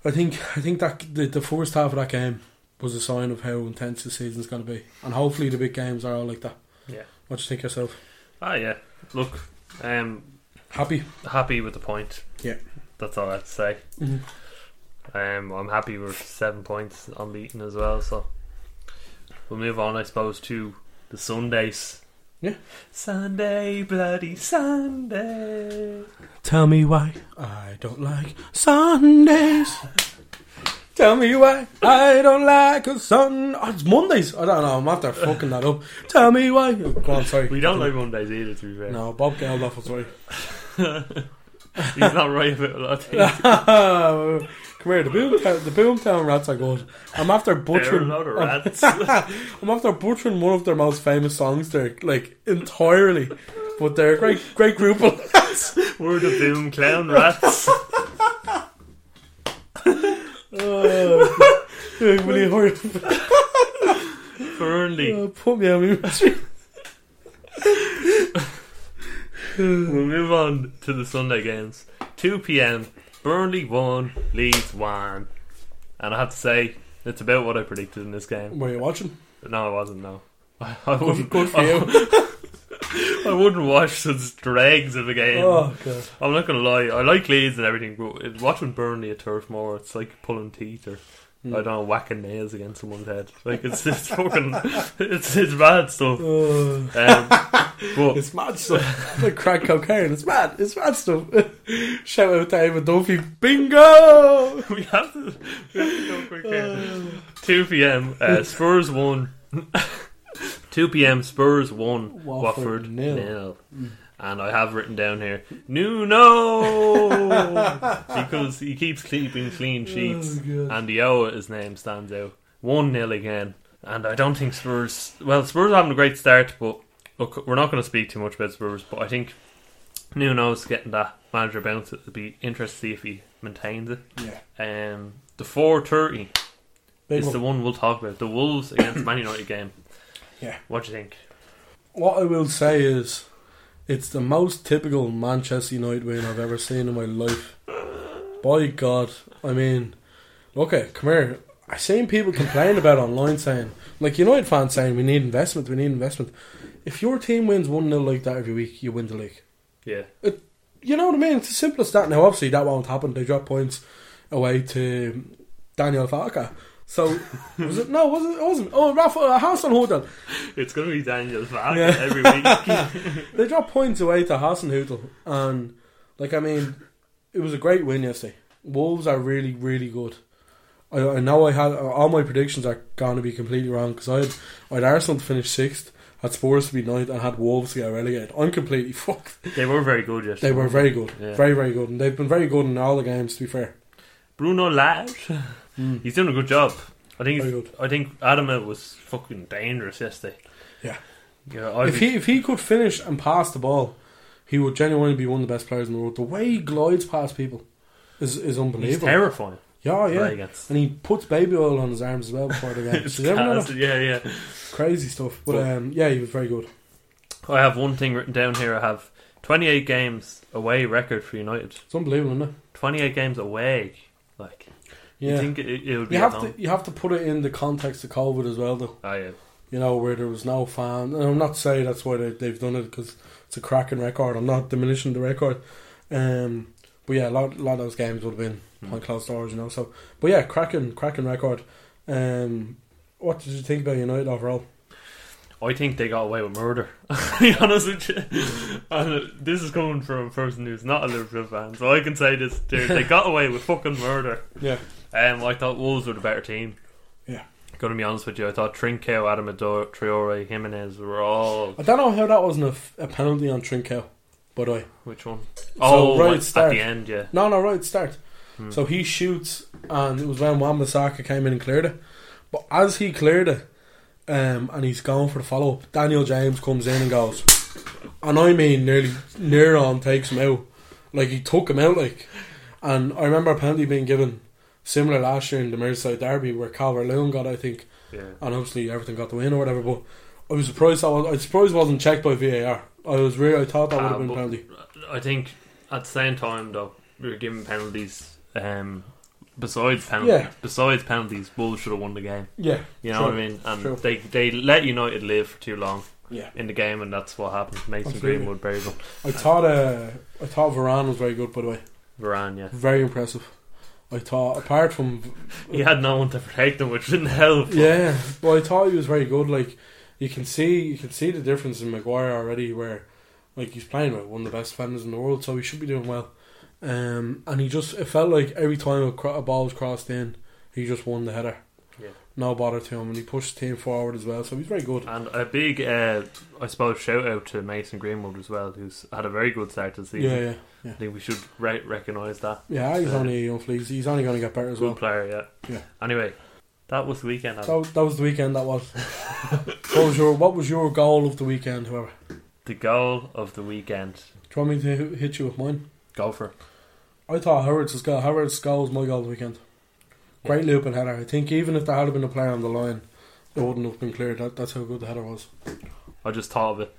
[SPEAKER 1] I think I think that the, the first half of that game was a sign of how intense the season's going to be, and hopefully the big games are all like that.
[SPEAKER 12] Yeah.
[SPEAKER 1] What do you think yourself?
[SPEAKER 12] Ah, yeah. Look, um,
[SPEAKER 1] Happy?
[SPEAKER 12] happy with the point.
[SPEAKER 1] Yeah.
[SPEAKER 12] That's all I have to say.
[SPEAKER 1] Mhm.
[SPEAKER 12] Um, I'm happy with seven points unbeaten as well. So we'll move on, I suppose, to the Sundays
[SPEAKER 1] Yeah.
[SPEAKER 12] Sunday, bloody Sunday.
[SPEAKER 1] Tell me why I don't like Sundays. Tell me why I don't like a sun. Oh, it's Mondays. I don't know. I'm after fucking that up. Tell me why. Oh, go on, sorry.
[SPEAKER 12] We don't like Mondays either, to be fair.
[SPEAKER 1] No, Bob Geldof was right.
[SPEAKER 12] He's not right about a lot of things.
[SPEAKER 1] Come here, the Boomtown, the Boomtown rats are good. I'm after butchering.
[SPEAKER 12] They're a lot of
[SPEAKER 1] I'm-
[SPEAKER 12] rats.
[SPEAKER 1] I'm after butchering one of their most famous songs there, like entirely. But they're a great, great group of lads.
[SPEAKER 12] We're the Boom Clown Rats.
[SPEAKER 1] Oh, yeah, will you hurry
[SPEAKER 12] Burnley.
[SPEAKER 1] up? Uh, put me on me.
[SPEAKER 12] We'll move on to the Sunday games. 2 p.m. Burnley 1, Leeds 1. And I have to say, it's about what I predicted in this game.
[SPEAKER 1] Were you watching?
[SPEAKER 12] No, I wasn't, no. I, I wouldn't,
[SPEAKER 1] Good for you.
[SPEAKER 12] I wouldn't watch such dregs of a game.
[SPEAKER 1] Oh god.
[SPEAKER 12] I'm not gonna lie, I like Leeds and everything, but watching Burnley at Turf Moor, it's like pulling teeth or
[SPEAKER 1] Hmm.
[SPEAKER 12] I don't know, whacking nails against someone's head. Like it's it's fucking it's it's bad stuff.
[SPEAKER 1] Oh,
[SPEAKER 12] Um, but
[SPEAKER 1] it's mad stuff. like crack cocaine. It's mad. It's mad stuff. Shout out to Eamon Duffy. Bingo!
[SPEAKER 12] we have to, we have to go quick here. 2 p.m. Uh, Spurs 1. 2 p.m. Spurs 1.
[SPEAKER 1] Watford
[SPEAKER 12] Watford,
[SPEAKER 1] nil.
[SPEAKER 12] nil. And I have written down here, Nuno! because he keeps keeping clean sheets.
[SPEAKER 1] Oh, God.
[SPEAKER 12] and his name stands out. 1 0 again. And I don't think Spurs. Well, Spurs are having a great start, but look, we're not going to speak too much about Spurs. But I think Nuno's getting that manager bounce. It'll be interesting to see if he maintains it.
[SPEAKER 1] Yeah.
[SPEAKER 12] Um, the 4.30
[SPEAKER 1] Big
[SPEAKER 12] is
[SPEAKER 1] one.
[SPEAKER 12] the one we'll talk about. The Wolves against Man United game.
[SPEAKER 1] Yeah.
[SPEAKER 12] What do you think?
[SPEAKER 1] What I will say is, it's the most typical Manchester United win I've ever seen in my life. By God, I mean, okay, come here. I've seen people complain about it online saying, like United fans saying, we need investment, we need investment. If your team wins 1 0 like that every week, you win the league.
[SPEAKER 12] Yeah.
[SPEAKER 1] You know what I mean? It's as simple as that. Now, obviously, that won't happen. They drop points away to Daniel Farke. So, was it? No, was it? It wasn't. Oh, Rafa uh, Hasenhüttl.
[SPEAKER 12] It's going to be Daniel Farke
[SPEAKER 1] Yeah.
[SPEAKER 12] every week.
[SPEAKER 1] They dropped points away to Hasenhüttl, and like I mean, it was a great win yesterday. Wolves are really, really good. I, I know I had all my predictions are going to be completely wrong because I had I had Arsenal to finish sixth, had Spurs to be ninth, and had Wolves to get relegated. I'm completely fucked.
[SPEAKER 12] they were very good yesterday.
[SPEAKER 1] They were very good,
[SPEAKER 12] Yeah.
[SPEAKER 1] very, very good, and they've been very good in all the games. To be fair,
[SPEAKER 12] Bruno Lage. He's doing a good job. I think.
[SPEAKER 1] Very good.
[SPEAKER 12] I think Adama was fucking dangerous yesterday.
[SPEAKER 1] Yeah.
[SPEAKER 12] Yeah. I'd
[SPEAKER 1] if
[SPEAKER 12] be-
[SPEAKER 1] he if he could finish and pass the ball, he would genuinely be one of the best players in the world. The way he glides past people is is
[SPEAKER 12] he's
[SPEAKER 1] unbelievable.
[SPEAKER 12] terrifying.
[SPEAKER 1] Yeah, yeah. And he puts baby oil on his arms as well before the game.
[SPEAKER 12] It's
[SPEAKER 1] Did you ever know
[SPEAKER 12] class.
[SPEAKER 1] that?
[SPEAKER 12] yeah, yeah.
[SPEAKER 1] Crazy stuff. But um, yeah, he was very good.
[SPEAKER 12] I have one thing written down here. I have 28 games away record for United.
[SPEAKER 1] It's unbelievable, isn't it?
[SPEAKER 12] 28 games away. Like,
[SPEAKER 1] Yeah.
[SPEAKER 12] you think it, it would be
[SPEAKER 1] You have to you have to put it in the context of COVID as well, though.
[SPEAKER 12] Oh, yeah.
[SPEAKER 1] You know where there was no fan, and I'm not saying that's why they, they've done it because it's a cracking record. I'm not diminishing the record, um, but yeah, a lot, a lot of those games would have been behind closed doors, you know. So, but yeah, cracking, cracking record. Um, what did you think about United overall?
[SPEAKER 12] I think they got away with murder. to be honest with you. And this is coming from a person who's not a Liverpool fan, so I can say this: they they got away with fucking murder.
[SPEAKER 1] Yeah,
[SPEAKER 12] Um, I thought Wolves were the better team.
[SPEAKER 1] Yeah.
[SPEAKER 12] Gonna be honest with you, I thought Trincao, Adamador, Traore, Jimenez were all.
[SPEAKER 1] I don't know how that wasn't a, f- a penalty on Trincao, by the way.
[SPEAKER 12] Which one? oh,
[SPEAKER 1] right
[SPEAKER 12] at
[SPEAKER 1] start.
[SPEAKER 12] the end, yeah.
[SPEAKER 1] No, no, right start.
[SPEAKER 12] Hmm.
[SPEAKER 1] So he shoots, and it was when Wan-Bissaka came in and cleared it. But as he cleared it, um, and he's going for the follow up, Daniel James comes in and goes, and I mean nearly near on takes him out, like he took him out, like. And I remember a penalty being given similar last year in the Merseyside Derby where Calvert Lewin got, I think,
[SPEAKER 12] Yeah.
[SPEAKER 1] and obviously everything got the win or whatever. But I was surprised that was, I was surprised it wasn't checked by VAR. I was really, I thought that would have
[SPEAKER 12] Ah,
[SPEAKER 1] been penalty.
[SPEAKER 12] I think at the same time though, we were giving penalties. Um, besides penalties,
[SPEAKER 1] Yeah.
[SPEAKER 12] besides penalties, Wolves should have won the game.
[SPEAKER 1] Yeah,
[SPEAKER 12] You know
[SPEAKER 1] true,
[SPEAKER 12] what I mean? And
[SPEAKER 1] true.
[SPEAKER 12] they they let United live for too long
[SPEAKER 1] Yeah.
[SPEAKER 12] in the game, and that's what happened. Mason
[SPEAKER 1] Absolutely.
[SPEAKER 12] Greenwood very good.
[SPEAKER 1] I thought uh, I thought Varane was very good by the way.
[SPEAKER 12] Varane, yeah,
[SPEAKER 1] Very impressive. I thought apart from
[SPEAKER 12] he had no one to protect him, which didn't help.
[SPEAKER 1] yeah, well I thought he was very good. Like you can see you can see the difference in Maguire already. Where like he's playing with one of the best defenders in the world, so he should be doing well. Um, and he just it felt like every time a, cro- a ball was crossed in, he just won the header.
[SPEAKER 12] Yeah.
[SPEAKER 1] No bother to him, and he pushed the team forward as well. So he's very good.
[SPEAKER 12] And a big, uh, I suppose, shout out to Mason Greenwood as well, who's had a very good start to the season.
[SPEAKER 1] Yeah, yeah, yeah.
[SPEAKER 12] I think we should re- recognise that.
[SPEAKER 1] Yeah, he's
[SPEAKER 12] Uh,
[SPEAKER 1] only young fleas. He's only going to get better as well.
[SPEAKER 12] player, yeah.
[SPEAKER 1] Yeah.
[SPEAKER 12] Anyway, that was the weekend. Adam.
[SPEAKER 1] That, that was the weekend. That was. what was your What was your goal of the weekend? However,
[SPEAKER 12] The goal of the weekend.
[SPEAKER 1] do you want me to hit you with mine?
[SPEAKER 12] Go for it.
[SPEAKER 1] I thought Howard's goal. Howard's goal was my goal of the weekend. Great loop and header. I think even if there had been a player on the line, it wouldn't have been cleared. That, that's how good the header was.
[SPEAKER 12] I just thought of it.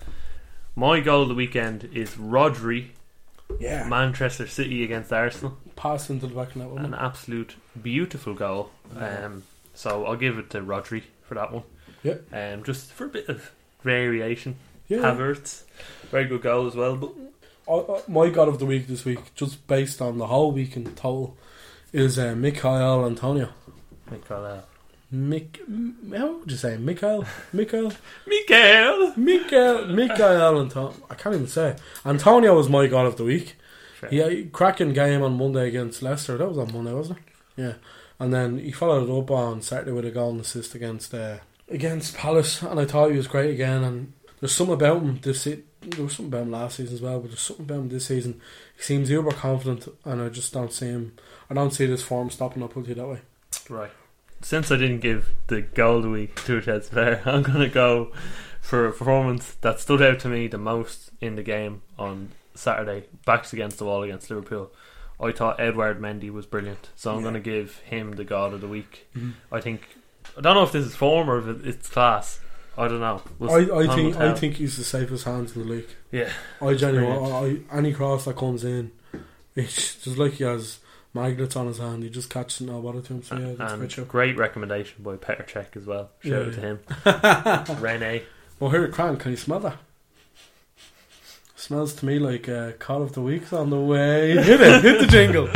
[SPEAKER 12] My goal of the weekend is Rodri,
[SPEAKER 1] Yeah.
[SPEAKER 12] Manchester City against Arsenal.
[SPEAKER 1] Pass into the back of that
[SPEAKER 12] An
[SPEAKER 1] one.
[SPEAKER 12] absolute beautiful goal. Um, so I'll give it to Rodri for that one.
[SPEAKER 1] Yeah.
[SPEAKER 12] Um, just for a bit of variation.
[SPEAKER 1] Yeah.
[SPEAKER 12] Havertz, very good goal as well. But
[SPEAKER 1] my god of the week this week, just based on the whole week in total, is uh, Mikhail Antonio.
[SPEAKER 12] Mikael,
[SPEAKER 1] Mik, m- how would you say Mikhail? Mikhail?
[SPEAKER 12] Mikael.
[SPEAKER 1] Mikhail, Mikhail Antonio. I can't even say. Antonio was my god of the week.
[SPEAKER 12] Fair.
[SPEAKER 1] He had a cracking game on Monday against Leicester. That was on Monday, wasn't it? Yeah. And then he followed it up on Saturday with a goal and assist against uh, against Palace, and I thought he was great again. And there's something about him this there was something about him last season as well, but there's something about him this season. He seems uber confident, and I just don't see him. I don't see this form stopping. up with you that way.
[SPEAKER 12] Right. Since I didn't give the goal of the week to a Ted's player, I'm going to go for a performance that stood out to me the most in the game on Saturday, backs against the wall against Liverpool. I thought Edward Mendy was brilliant, so I'm
[SPEAKER 1] Yeah.
[SPEAKER 12] going to give him the god of the week.
[SPEAKER 1] Mhm.
[SPEAKER 12] I think I don't know if this is form or if it's class. I don't know. We'll
[SPEAKER 1] I, I think I think he's the safest hands in the league.
[SPEAKER 12] yeah,
[SPEAKER 1] I genuinely, I, I, any cross that comes in, it's just like he has magnets on his hand. He just catches it bother to him. So yeah, that's
[SPEAKER 12] and
[SPEAKER 1] great
[SPEAKER 12] recommendation by Petr Cech as well. Shout
[SPEAKER 1] Yeah,
[SPEAKER 12] out to
[SPEAKER 1] yeah.
[SPEAKER 12] him. Rene.
[SPEAKER 1] Well, here, Cran, can you smell that? Smells to me like uh, Cod of the Week's on the way. Hit it, hit the jingle.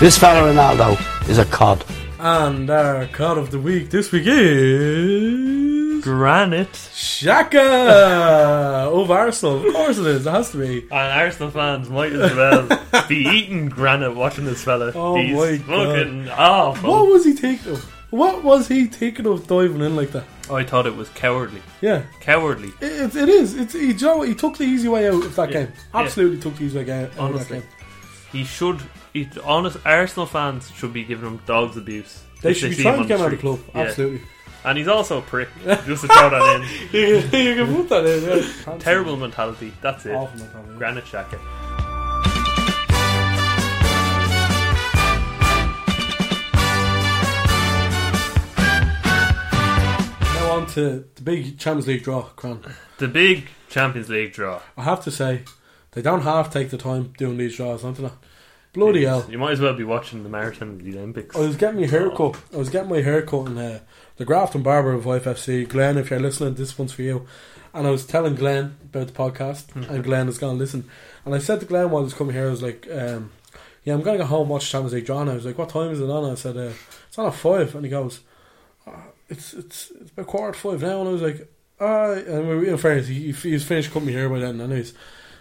[SPEAKER 5] This fella Ronaldo is a cod.
[SPEAKER 1] And our Cod of the Week this week is
[SPEAKER 12] Granit.
[SPEAKER 1] Xhaka of Arsenal. Of course it is. It has to be.
[SPEAKER 12] And Arsenal fans might as well be eating granite watching this fella.
[SPEAKER 1] Oh
[SPEAKER 12] He's
[SPEAKER 1] my
[SPEAKER 12] fucking awful.
[SPEAKER 1] What was he thinking of? What was he thinking of diving in like that?
[SPEAKER 12] I thought it was cowardly.
[SPEAKER 1] Yeah,
[SPEAKER 12] Cowardly.
[SPEAKER 1] it, it is. It's he, do you know what? he took the easy way out of that
[SPEAKER 12] Yeah.
[SPEAKER 1] game. Absolutely took the easy way out of that
[SPEAKER 12] Honestly.
[SPEAKER 1] game.
[SPEAKER 12] He should. He, honest, Arsenal fans should be giving him dogs abuse.
[SPEAKER 1] They should be trying to get him out of the club.
[SPEAKER 12] Yeah.
[SPEAKER 1] Absolutely.
[SPEAKER 12] And he's also a prick. Just to throw that in.
[SPEAKER 1] you, can, you can put that in. Yeah.
[SPEAKER 12] Terrible mentality. That's it.
[SPEAKER 1] Awful mentality.
[SPEAKER 12] Granit Xhaka.
[SPEAKER 1] Now on to the big Champions League draw, Cran.
[SPEAKER 12] The big Champions League draw.
[SPEAKER 1] I have to say, they don't half take the time doing these draws, don't they? Bloody hell.
[SPEAKER 12] You might as well be watching the Marathon of the Olympics.
[SPEAKER 1] I was getting my haircut. I was getting my haircut in uh, the Grafton Barber of YFC. Glenn, if you're listening, this one's for you. And I was telling Glenn about the podcast, and Glenn is going to listen. And I said to Glenn while I was coming here, I was like, um, "Yeah, I'm going to go home and watch Champions League draw." And I was like, "What time is it on?" I said, uh, "It's on at five. And he goes, "Ah, "It's it's it's about quarter to five now." And I was like, "Ah," and we were in fairness, he, he was finished cutting me hair by then, anyways.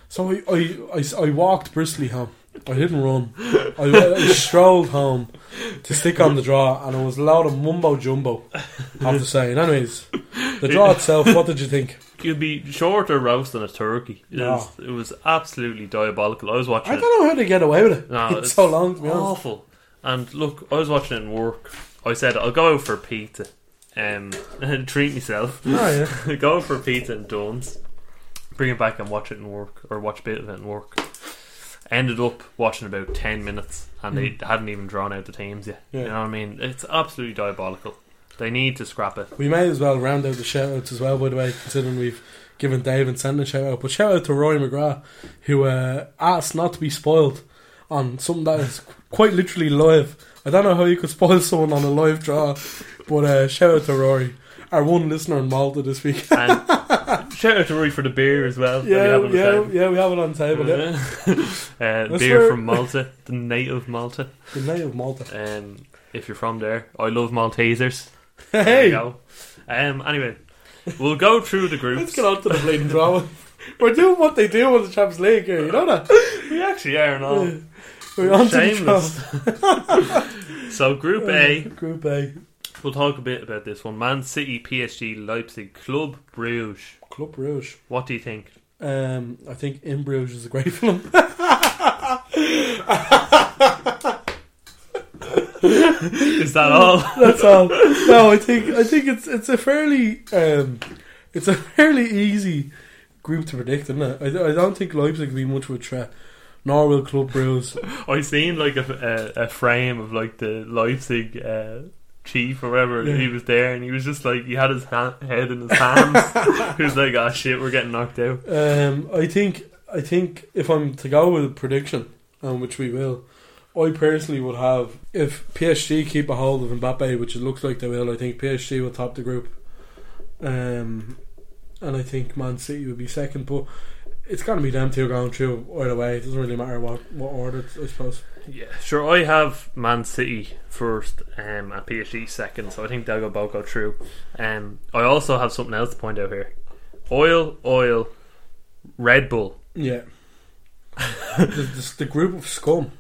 [SPEAKER 1] So I I, I, I walked briskly home. I didn't run. I, I strolled home to stick on the draw, and it was a lot of mumbo jumbo. I have to say. And anyways, the draw itself. What did you think?
[SPEAKER 12] You'd be shorter roast than a turkey. It,
[SPEAKER 1] No.
[SPEAKER 12] was, it was absolutely diabolical. I was watching
[SPEAKER 1] I
[SPEAKER 12] it.
[SPEAKER 1] don't know how they get away with it.
[SPEAKER 12] No,
[SPEAKER 1] it's, so long to be honest.
[SPEAKER 12] awful. And look, I was watching it in work. I said I'll go out for pizza, um, and treat myself.
[SPEAKER 1] Oh yeah.
[SPEAKER 12] go out for pizza in Dunnes, bring it back and watch it in work, or watch a bit of it in work. Ended up watching about ten minutes, and they hadn't even drawn out the teams yet.
[SPEAKER 1] Hmm. Yeah.
[SPEAKER 12] You know what I mean? It's absolutely diabolical. They need to scrap it.
[SPEAKER 1] We may as well round out the shout outs as well, by the way, considering we've given Dave and Send a shout out. But shout out to Roy McGrath, who uh, asked not to be spoiled on something that is quite literally live. I don't know how you could spoil someone on a live draw, but uh, shout out to Rory, our one listener in Malta this week.
[SPEAKER 12] And Shout out to Rory for the beer as well. that we
[SPEAKER 1] Yeah,
[SPEAKER 12] have on the
[SPEAKER 1] yeah, yeah. We have it on the table. Yeah.
[SPEAKER 12] uh, beer from Malta, the native Malta.
[SPEAKER 1] The native Malta.
[SPEAKER 12] Um, if you're from there, I love Maltesers. There
[SPEAKER 1] Hey,
[SPEAKER 12] you go. Um, anyway, we'll go through the groups.
[SPEAKER 1] let's get on to the bleeding drama. We're doing what they do in the Champions League here. You know that.
[SPEAKER 12] We actually are now.
[SPEAKER 1] We're on
[SPEAKER 12] Shameless. so, Group A.
[SPEAKER 1] Group A.
[SPEAKER 12] we'll talk a bit about this one. Man City, PSG, Leipzig, Club Bruges.
[SPEAKER 1] Club Rouge.
[SPEAKER 12] What do you think?
[SPEAKER 1] Um, I think In Bruges is a great film.
[SPEAKER 12] Is that all?
[SPEAKER 1] That's all. No, I think I think it's it's a fairly um, it's a fairly easy group to predict, isn't it? I, I don't think Leipzig will be much of a threat. Nor will Club Bruges.
[SPEAKER 12] I seen like a, a, a frame of like the Leipzig uh, chief or whatever.
[SPEAKER 1] Yeah.
[SPEAKER 12] He was there and he was just like he had his ha- head in his hands. he was like, "Ah, shit, we're getting knocked out."
[SPEAKER 1] Um, I think I think if I'm to go with a prediction, um, which we will, I personally would have if PSG keep a hold of Mbappe, which it looks like they will. I think PSG will top the group, um, and I think Man City would be second. But it's going to be them two going through either way. It doesn't really matter what what order, I suppose.
[SPEAKER 12] Yeah, sure. I have Man City first um, and PSG second, so I think they'll go both go through. Um, I also have something else to point out here: oil, oil, Red Bull.
[SPEAKER 1] Yeah, the, the, the group of scum.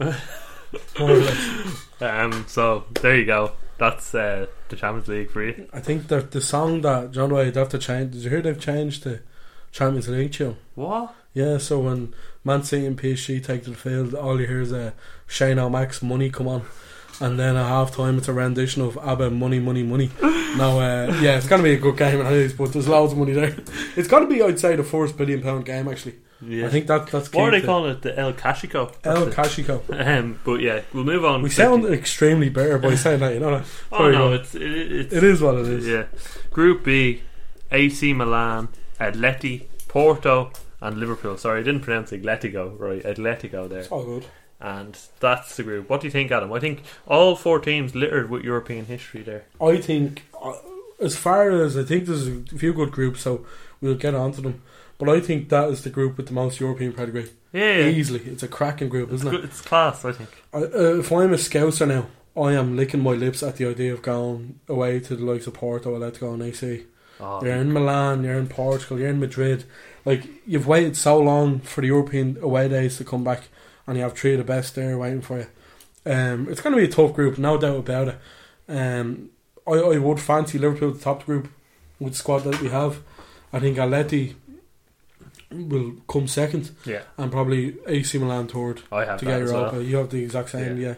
[SPEAKER 1] More or less.
[SPEAKER 12] Um, so there you go. That's uh, the Champions League for you.
[SPEAKER 1] I think that the song that John Wade have to change. Did you hear they've changed the Champions League tune?
[SPEAKER 12] What?
[SPEAKER 1] Yeah, so when Man City and PSG take to the field, all you hear is a Shane O'Max money come on. And then at half time, it's a rendition of ABBA Money, Money, Money. now, uh, yeah, it's going to be a good game, it is, but there's loads of money there. It's going to be, I'd say, the first billion pound game, actually.
[SPEAKER 12] Yeah.
[SPEAKER 1] I think that that's
[SPEAKER 12] what are they
[SPEAKER 1] to-
[SPEAKER 12] calling it? The El Cachico.
[SPEAKER 1] El
[SPEAKER 12] That's it.
[SPEAKER 1] Cashico.
[SPEAKER 12] Um, but yeah, we'll move on.
[SPEAKER 1] We
[SPEAKER 12] quickly.
[SPEAKER 1] sound extremely better by saying that, you know that?
[SPEAKER 12] Oh no, it's it, it's
[SPEAKER 1] It is what it is.
[SPEAKER 12] Yeah. Group B, AC Milan, Atleti, Porto, and Liverpool. Sorry, I didn't pronounce Atletico right. Atletico there.
[SPEAKER 1] It's all good.
[SPEAKER 12] And that's the group. What do you think, Adam? I think all four teams littered with European history there.
[SPEAKER 1] I think, uh, as far as I think there's a few good groups, so we'll get onto them. But I think that is the group with the most European pedigree.
[SPEAKER 12] Yeah, yeah.
[SPEAKER 1] Easily. It's a cracking group,
[SPEAKER 12] It's,
[SPEAKER 1] isn't it?
[SPEAKER 12] it's class, I think.
[SPEAKER 1] I, uh, if I'm a Scouser now, I am licking my lips at the idea of going away to the likes of Porto, Atletico and AC.
[SPEAKER 12] Oh,
[SPEAKER 1] You're in Milan, you're in Portugal, you're in Madrid. Like, you've waited so long for the European away days to come back, and you have three of the best there waiting for you. Um, it's going to be a tough group, no doubt about it. Um, I, I would fancy Liverpool to top the group with the squad that we have. I think Atleti will come second,
[SPEAKER 12] yeah.
[SPEAKER 1] and probably AC Milan third
[SPEAKER 12] I have
[SPEAKER 1] to get Europa.
[SPEAKER 12] well.
[SPEAKER 1] You have the exact same,
[SPEAKER 12] Yeah.
[SPEAKER 1] yeah.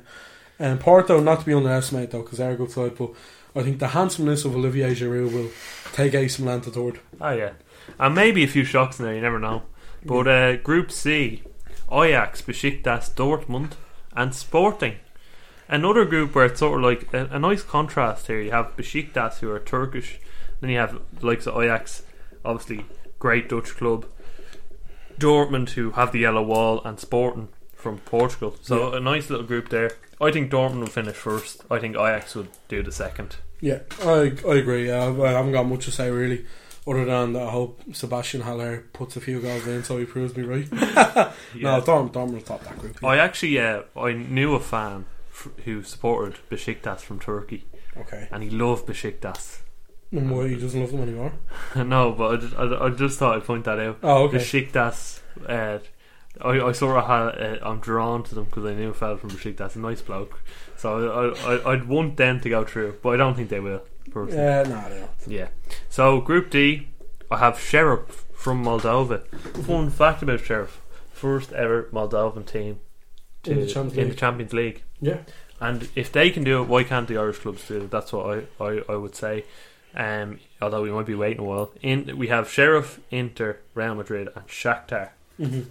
[SPEAKER 1] And Porto, not to be underestimated though, because they're a good side, but I think the handsomeness of Olivier Giroud will take AC Milan to third.
[SPEAKER 12] Oh yeah, and maybe a few shocks in there. You never know. But uh, Group C, Ajax, Besiktas, Dortmund, and Sporting. Another group where it's sort of like a, a nice contrast here. You have Besiktas, who are Turkish, then you have the likes of Ajax, obviously great Dutch club. Dortmund, who have the yellow wall, and Sporting from Portugal. So a nice little group there. I think Dortmund will finish first. I think Ajax would do the second.
[SPEAKER 1] Yeah, I I agree. Yeah, I I haven't got much to say really, other than that I hope Sebastian Haller puts a few goals in so he proves me right. No, Dortmund, Dortmund will top that group.
[SPEAKER 12] I actually, uh, I knew a fan f- who supported Besiktas from Turkey,
[SPEAKER 1] Okay,
[SPEAKER 12] and he loved Besiktas.
[SPEAKER 1] and why he doesn't love them anymore?
[SPEAKER 12] no, but I just, I, I just thought I'd point that out.
[SPEAKER 1] Oh, okay.
[SPEAKER 12] Besiktas, uh, I, I sort of had, uh, I'm drawn to them because I knew a fella from Besiktas, a nice bloke. So I, I, I'd want them to go through, but I don't think they will. Personally.
[SPEAKER 1] Yeah, no, they don't.
[SPEAKER 12] Yeah. So Group D, I have Sheriff from Moldova. Fun fact about Sheriff: first ever Moldovan team to,
[SPEAKER 1] In the Champions
[SPEAKER 12] in the
[SPEAKER 1] League.
[SPEAKER 12] Champions League.
[SPEAKER 1] Yeah,
[SPEAKER 12] And if they can do it, why can't the Irish clubs do it? That's what I, I, I would say. Um, although we might be waiting a while. In we have Sheriff, Inter, Real Madrid, and Shakhtar.
[SPEAKER 1] hmm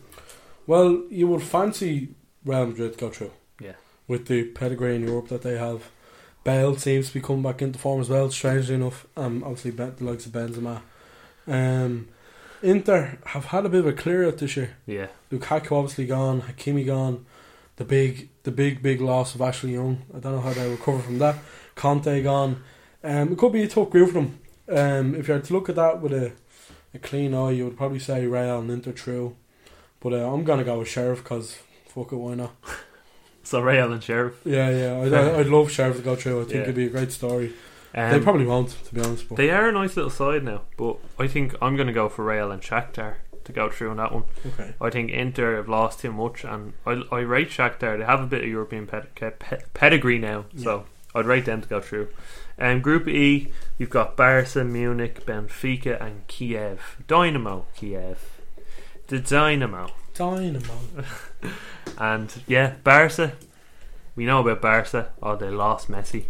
[SPEAKER 1] Well, you would fancy Real Madrid go through.
[SPEAKER 12] Yeah.
[SPEAKER 1] With the pedigree in Europe that they have. Bale seems to be coming back into form as well, strangely enough. Um, obviously, the likes of Benzema. Um, Inter have had a bit of a clear out this year.
[SPEAKER 12] Yeah,
[SPEAKER 1] Lukaku obviously gone, Hakimi gone. The big, the big, big loss of Ashley Young. I don't know how they recover from that. Conte gone. Um, it could be a tough group for them. Um, if you had to look at that with a a clean eye, you would probably say Real and Inter through. But uh, I'm gonna go with Sheriff because fuck it, why not?
[SPEAKER 12] So Real and Sheriff.
[SPEAKER 1] Yeah, yeah, I'd, I'd love Sheriff to go through. I think
[SPEAKER 12] Yeah.
[SPEAKER 1] it'd be a great story.
[SPEAKER 12] Um,
[SPEAKER 1] they probably won't, to be honest. But
[SPEAKER 12] They are a nice little side now, but I think I'm going to go for Real and Shakhtar to go through on that one.
[SPEAKER 1] okay,
[SPEAKER 12] I think Inter have lost too much, and I, I rate Shakhtar. They have a bit of European ped- pe- pedigree now, so I'd rate them to go through. Um, Group E, you've got Barca, Munich, Benfica, and Kiev. Dynamo Kiev. The Dynamo.
[SPEAKER 1] Dynamo.
[SPEAKER 12] And yeah, Barca. We know about Barca. Oh, they lost Messi.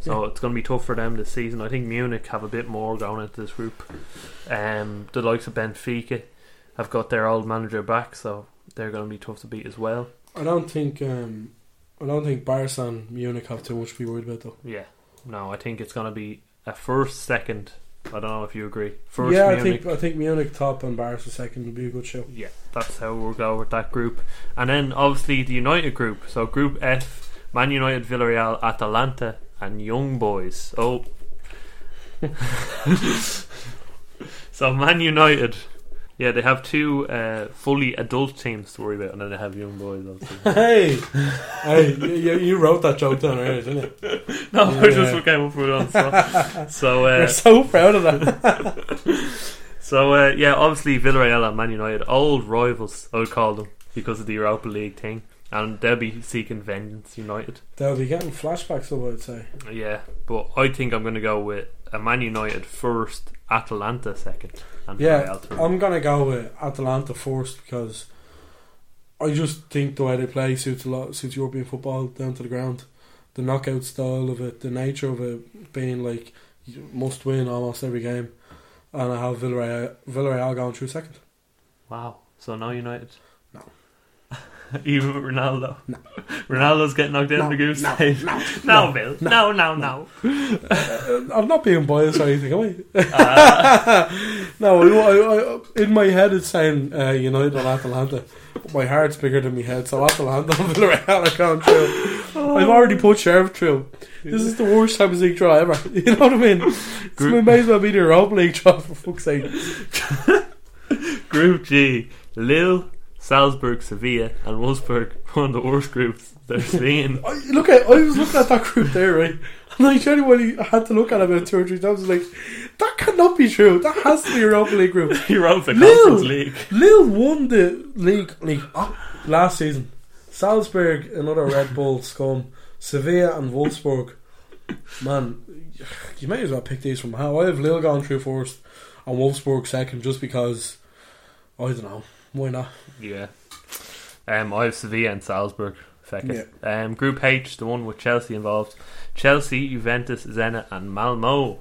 [SPEAKER 12] So it's going to be tough for them this season. I think Munich have a bit more going into this group. Um, the likes of Benfica have got their old manager back, so they're going to be tough to beat as well.
[SPEAKER 1] I don't think um, I don't think Barca and Munich have too much to be worried about though.
[SPEAKER 12] Yeah, no, I think it's going to be a first, second. I don't know if you agree. First,
[SPEAKER 1] yeah, I think I think Munich top and Barca second would be a good show.
[SPEAKER 12] Yeah, that's how we'll go with that group. And then obviously the United group. So Group F, Man United, Villarreal, Atalanta, and Young Boys. Oh. so Man United. Yeah, they have two uh, fully adult teams to worry about, and then they have young boys. Obviously.
[SPEAKER 1] hey, hey, you, you- wrote that joke down earlier, didn't you?
[SPEAKER 12] no, I
[SPEAKER 1] Yeah.
[SPEAKER 12] just came up with it on spot. So, uh,
[SPEAKER 1] You're so proud of that.
[SPEAKER 12] so uh, yeah, obviously Villarreal and Man United, old rivals, I would call them, because of the Europa League thing, and they'll be seeking vengeance. United.
[SPEAKER 1] They'll be getting flashbacks, though, I'd say.
[SPEAKER 12] Yeah, but I think I'm going to go with a Man United first, Atalanta second, and
[SPEAKER 1] Yeah, I'm gonna go with Atalanta first because I just think the way they play suits a lot suits European football down to the ground. The knockout style of it, the nature of it being like you must win almost every game, and I have Villarreal, Villarreal going through second.
[SPEAKER 12] Wow. So now United.
[SPEAKER 1] No.
[SPEAKER 12] Even with Ronaldo.
[SPEAKER 1] No.
[SPEAKER 12] Ronaldo's getting knocked out in the group stage. No, Bill. No, no, no.
[SPEAKER 1] I'm not being biased or anything, am I? no, I, I, I, in my head it's saying uh, United and Atalanta, but my heart's bigger than my head, so Atalanta and Villarreal are going through. I've already put Sheriff through. This is the worst Champions League draw ever. You know what I mean? It's
[SPEAKER 12] Group-
[SPEAKER 1] may as well be the Europa League draw for fuck's sake.
[SPEAKER 12] Group G. Lille, Salzburg, Sevilla, and Wolfsburg. One of the worst groups they're seeing.
[SPEAKER 1] I, look at, I was looking at that group there, right? And I genuinely had to look at it about two or three times. I was like, that cannot be true. That has to be a Europa League group.
[SPEAKER 12] Europa
[SPEAKER 1] Lille.
[SPEAKER 12] Conference League.
[SPEAKER 1] Lille won the league league oh, last season. Salzburg, another Red Bull scum. Sevilla and Wolfsburg. Man, you may as well pick these from how I have Lille going through first and Wolfsburg second, just because I don't know why not.
[SPEAKER 12] Yeah. Um, I have Sevilla and Salzburg second.
[SPEAKER 1] Yeah.
[SPEAKER 12] Um, Group H, the one with Chelsea involved. Chelsea, Juventus, Zenit, and Malmo.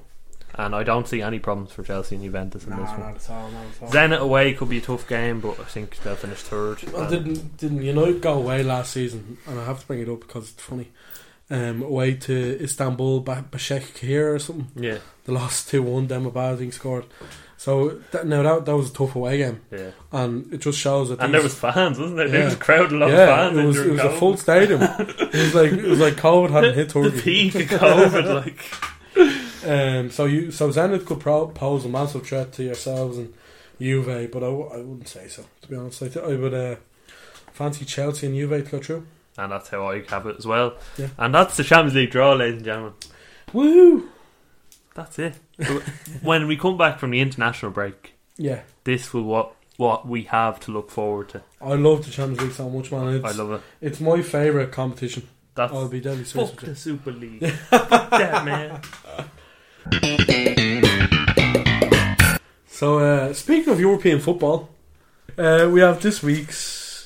[SPEAKER 12] And I don't see any problems for Chelsea and Juventus in this one.
[SPEAKER 1] at all. Not at all.
[SPEAKER 12] Zenit away could be a tough game, but I think they'll finish third.
[SPEAKER 1] Well, didn't didn't United go away last season? And I have to bring it up because it's funny. Um, away to Istanbul, ba- Başakşehir or something.
[SPEAKER 12] yeah,
[SPEAKER 1] They lost two one. Demba I think scored. So that, now that that was a tough away game,
[SPEAKER 12] yeah.
[SPEAKER 1] and it just shows that
[SPEAKER 12] And
[SPEAKER 1] these-
[SPEAKER 12] there was fans, wasn't there? There was a crowd, a lot
[SPEAKER 1] yeah,
[SPEAKER 12] of fans.
[SPEAKER 1] it was it was a full stadium. it was like it was like COVID hadn't hit
[SPEAKER 12] the
[SPEAKER 1] Turkey.
[SPEAKER 12] peak of COVID, like.
[SPEAKER 1] Um, so you so Zenit could pro- pose a massive threat to yourselves and Juve, but I, w- I wouldn't say so. To be honest, I, th- I would uh, fancy Chelsea and Juve to go through.
[SPEAKER 12] And that's how I have it as well.
[SPEAKER 1] Yeah.
[SPEAKER 12] And that's the Champions League draw, ladies and gentlemen.
[SPEAKER 1] Woo!
[SPEAKER 12] That's it. when we come back from the international break,
[SPEAKER 1] Yeah,
[SPEAKER 12] this will what what we have to look forward to.
[SPEAKER 1] I love the Champions League so much, man. It's,
[SPEAKER 12] I love it.
[SPEAKER 1] It's my favourite competition.
[SPEAKER 12] That's
[SPEAKER 1] I'll be deadly serious.
[SPEAKER 12] fuck the Super League. that man.
[SPEAKER 1] So, uh, speaking of European football, uh, we have this week's